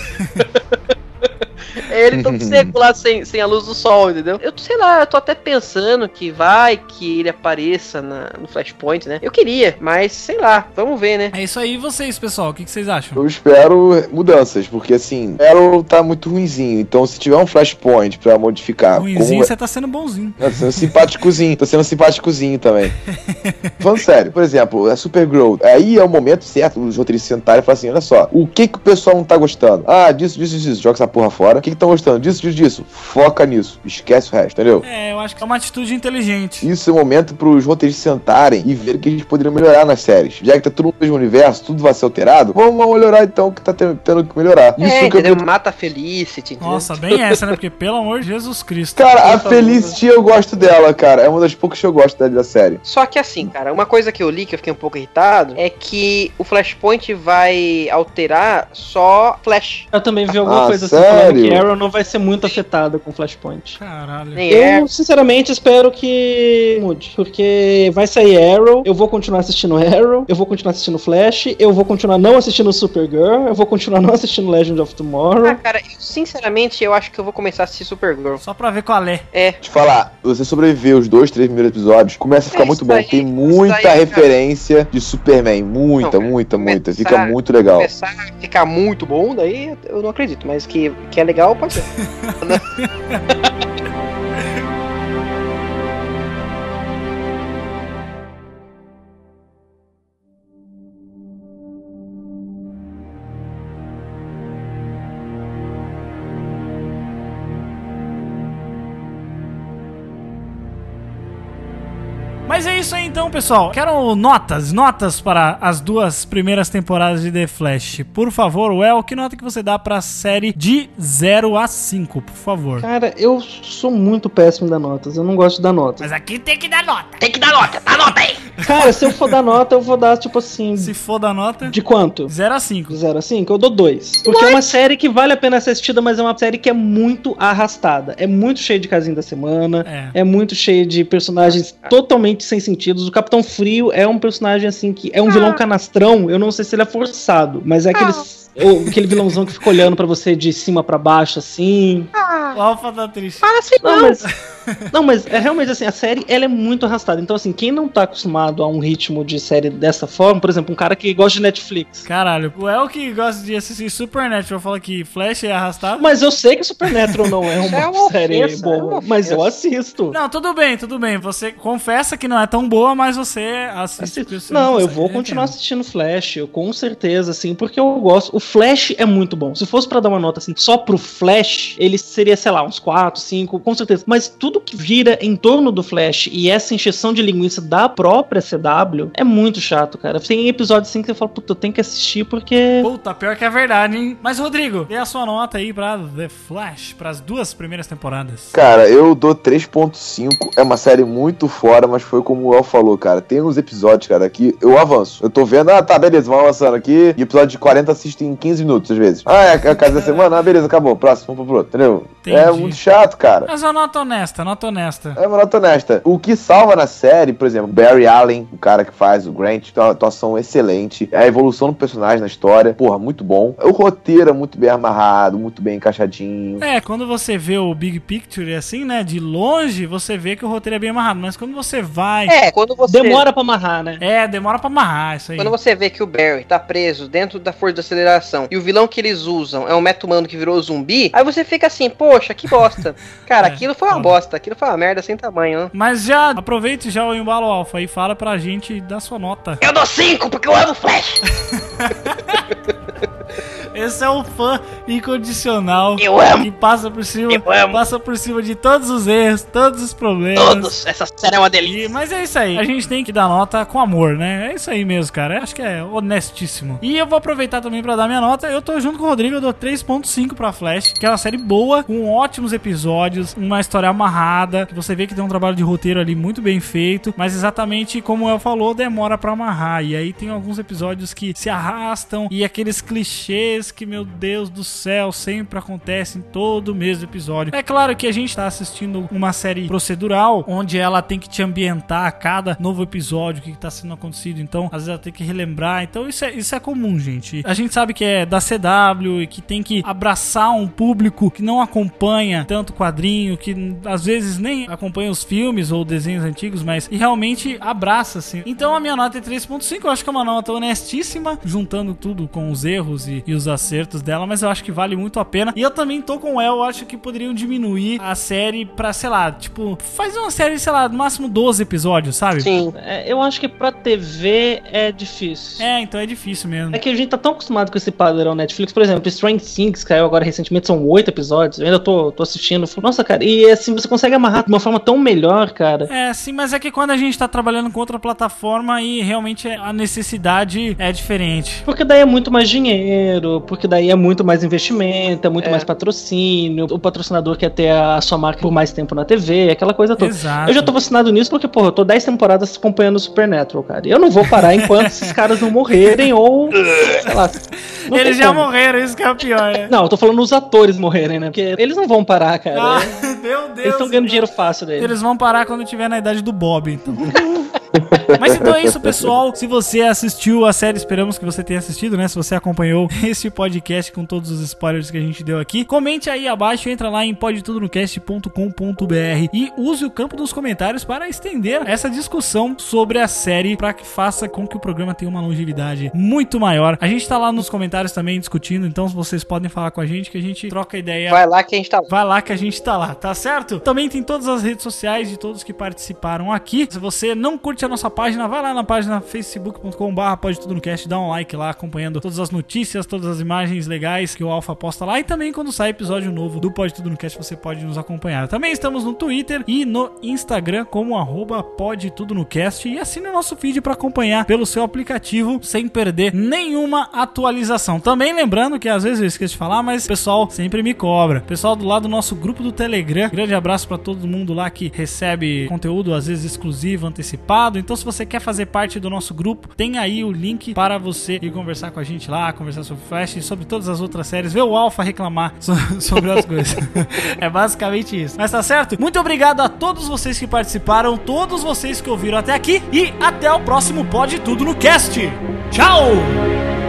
(laughs) É ele todo (laughs) seco lá sem, sem a luz do sol, entendeu? Eu sei lá, eu tô até pensando que vai que ele apareça na, no Flashpoint, né? Eu queria, mas sei lá, vamos ver, né? É isso aí, vocês, pessoal, o que, que vocês acham? Eu espero mudanças, porque assim, Arrow tá muito ruinzinho. Então, se tiver um Flashpoint pra modificar. Ruimzinho, como- você tá sendo bonzinho. Tô sendo simpáticozinho, tô sendo simpáticozinho também. (laughs) Falando sério, por exemplo, a Supergirl, aí é o momento certo os roteiristas sentarem e falar assim: olha só, o que que o pessoal não tá gostando? Ah, disso, disso, disso, joga essa porra fora. O que que estão gostando? Disso, disso, disso. Foca nisso, esquece o resto, entendeu? É, eu acho que é uma atitude inteligente. Isso é o momento pros roteiristas sentarem e ver o que eles poderiam melhorar nas séries. Já que tá tudo no mesmo universo, tudo vai ser alterado, vamos melhorar então o que tá tendo, tendo que melhorar. Isso é, que eu entendeu? Mata a Felicity, entendeu? Nossa, bem essa, né? Porque, pelo amor de Jesus Cristo. Cara, a Felicity eu gosto dela, cara. É uma das poucas que eu gosto da, da série. Só que assim, cara, uma coisa que eu li que eu fiquei um pouco irritado é que o Flashpoint vai alterar só Flash. Eu também vi alguma Ah, coisa assim sério? falando que Arrow Arrow não vai ser muito afetada com Flashpoint. Caralho. Eu, sinceramente, espero que mude. Porque vai sair Arrow, eu vou continuar assistindo Arrow, eu vou continuar assistindo Flash, eu vou continuar não assistindo Supergirl, eu vou continuar não assistindo Legend of Ah, Tomorrow. cara, eu, sinceramente, eu acho que eu vou começar a assistir Supergirl. Só pra ver qual é. É. Te falar, você sobreviver os dois, três primeiros episódios, começa a ficar É, muito bom. aí, Tem muita aí, cara. referência de Superman. Muita, Não, muita, muita. Fica muito legal. Começar a ficar muito bom, daí eu não acredito, mas que, que é legal, pode ser. (laughs) (laughs) Mas é isso aí então, pessoal. Quero notas, notas para as duas primeiras temporadas de The Flash. Por favor, Well, que nota que você dá pra série de 0 a 5, por favor? Cara, eu sou muito péssimo em dar notas, eu não gosto de dar notas. Mas aqui tem que dar nota. Tem que dar nota, dá nota aí. Cara, se eu for dar nota, eu vou dar, tipo assim, Se for da nota, de quanto? 0 a 5. De 0 a 5, eu dou 2. Porque é uma série que vale a pena ser assistida, mas é uma série que é muito arrastada. É muito cheia de casinho da semana. É. É muito cheio de personagens totalmente sem sentido. O Capitão Frio é um personagem assim que é um vilão canastrão. Eu não sei se ele é forçado, mas é aqueles. (laughs) ou aquele vilãozão que fica olhando pra você de cima pra baixo, assim. O Alpha tá triste. Ah, assim Não, não. mas. Não, mas é realmente assim, a série ela é muito arrastada. Então, assim, quem não tá acostumado a um ritmo de série dessa forma, por exemplo, um cara que gosta de Netflix. Caralho, o El que gosta de assistir Supernatural fala que Flash é arrastado. Mas eu sei que Supernatural não é (laughs) uma, É uma série ofensa, é boa, uma mas eu assisto. Não, tudo bem, tudo bem. Você confessa que não é tão boa, mas você assiste. Assisto. Não, eu vou continuar entendo. assistindo Flash, eu, com certeza, assim, porque eu gosto. O Flash é muito bom. Se fosse pra dar uma nota assim, só pro Flash, ele seria, sei lá, uns 4, 5, com certeza. Mas tudo que vira em torno do Flash e essa encheção de linguiça da própria CW é muito chato, cara. Tem episódios assim que você fala, puta, eu tenho que assistir porque. Puta, pior que é verdade, hein? Mas, Rodrigo, dê a sua nota aí pra The Flash, pras duas primeiras temporadas. Cara, eu dou 3.5. É uma série muito fora, mas foi como o El falou, cara. Tem uns episódios, cara, que eu avanço. Eu tô vendo, ah, tá, beleza, vamos avançando aqui. E episódio de 40 assisto em 15 minutos, às vezes. Ah, é a casa da semana? Ah, beleza, acabou. Próximo, vamos pro outro, entendeu? É Entendi. muito chato, cara. Mas uma nota honesta, nota honesta. É uma nota honesta. O que salva na série, por exemplo, Barry Allen, o cara que faz o Grant, tem uma atuação excelente. A evolução do personagem na história, porra, muito bom. O roteiro é muito bem amarrado, muito bem encaixadinho. É, quando você vê o Big Picture assim, né, de longe, você vê que o roteiro é bem amarrado. Mas quando você vai. É, quando você. Demora pra amarrar, né? É, demora pra amarrar isso aí. Quando você vê que o Barry tá preso dentro da força de aceleração e o vilão que eles usam é um meta-humano que virou zumbi, aí você fica assim, poxa, que bosta. (laughs) Cara, É, aquilo foi uma foda. Bosta, aquilo foi uma merda sem tamanho, né? Mas já aproveite já o embalo alfa e fala pra gente da sua nota. Eu dou 5 porque eu amo Flash. (laughs) Esse é um fã incondicional. Eu amo. Que passa por cima, Eu passa por cima de todos os erros, todos os problemas. Todos. Essa série é uma delícia. E- mas é isso aí. A gente tem que dar nota com amor, né? É isso aí mesmo, cara. Eu acho que é honestíssimo. E eu vou aproveitar também pra dar minha nota. Eu tô junto com o Rodrigo, eu dou 3.5 pra Flash, que é uma série boa, com ótimos episódios, uma história amarrada, que você vê que tem um trabalho de roteiro ali muito bem feito, mas exatamente como o El falou, demora pra amarrar. E aí tem alguns episódios que se arrastam e aqueles clichês que, meu Deus do céu, sempre acontecem em todo mesmo episódio. É claro que a gente tá assistindo uma série procedural, onde ela tem que te ambientar a cada novo episódio, o que, que tá sendo acontecido. Então, às vezes ela tem que relembrar. Então, isso é, isso é comum, gente. A gente sabe que é da CW e que tem que abraçar um público que não acompanha tanto quadrinho, que às vezes nem acompanha os filmes ou desenhos antigos, mas e realmente abraça, assim. Então, a minha nota é 3.5. Eu acho que é uma nota honestíssima, juntando tudo com os erros e, e os acertos dela, mas eu acho que vale muito a pena. E eu também tô com o El, eu acho que poderiam diminuir a série pra, sei lá, tipo, faz uma série, sei lá, no máximo 12 episódios, sabe? Sim. É, eu acho que pra TV é difícil. É, então é difícil mesmo. É que a gente tá tão acostumado com esse padrão Netflix. Por exemplo, Strange Things, que caiu agora recentemente, são oito episódios. Eu ainda tô, tô assistindo. Nossa, cara, e assim, você consegue amarrar de uma forma tão melhor, cara. É, sim, mas é que quando a gente tá trabalhando com outra plataforma e realmente a necessidade é diferente. Porque daí é muito mais dinheiro, entendeu? Porque daí é muito mais investimento, é muito É. mais patrocínio, o patrocinador quer ter a sua marca por mais tempo na TV, aquela coisa toda. Exato. Eu já tô vacinado nisso porque, porra, eu tô 10 temporadas acompanhando o Supernatural, cara. E eu não vou parar enquanto (laughs) esses caras não morrerem ou. sei lá. Eles já como. morreram, isso que é o pior, né? Não, eu tô falando os atores morrerem, né? Porque eles não vão parar, cara. Ah, É- (laughs) meu Deus. eles estão ganhando dinheiro fácil deles. Eles vão parar quando tiver na idade do Bob, então. (laughs) Mas então é isso, pessoal. Se você assistiu a série, esperamos que você tenha assistido, né? Se você acompanhou (laughs) este podcast com todos os spoilers que a gente deu aqui, comente aí abaixo, entra lá em podtudonocast.com.br e use o campo dos comentários para estender essa discussão sobre a série para que faça com que o programa tenha uma longevidade muito maior. A gente tá lá nos comentários também discutindo, então vocês podem falar com a gente que a gente troca ideia Vai lá que a gente tá. Vai lá que a gente tá lá, tá certo? Também tem todas as redes sociais de todos que participaram aqui. Se você não curte a nossa página, vai lá na página facebook.com.br pode tudo no cast, dá um like lá acompanhando todas as notícias, todas as imagens legais que o Alpha posta lá e também quando sai episódio novo do Pode Tudo no Cast você pode nos acompanhar. Também estamos no Twitter e no Instagram como arroba Pode Tudo no Cast e assine o nosso feed para acompanhar pelo seu aplicativo sem perder nenhuma atualização. Também lembrando que às vezes eu esqueço de falar, mas o pessoal sempre me cobra. Pessoal do lado do nosso grupo do Telegram, grande abraço para todo mundo lá que recebe conteúdo às vezes exclusivo, antecipado. Então se você quer fazer parte do nosso grupo, tem aí o link para você ir conversar com a gente lá, conversar sobre Flash e sobre todas as outras séries, ver o Alpha reclamar (laughs) so- sobre as coisas. (laughs) é basicamente isso. Mas tá certo? Muito obrigado a todos vocês que participaram, todos vocês que ouviram até aqui e até o próximo Pode Tudo no Cast. Tchau!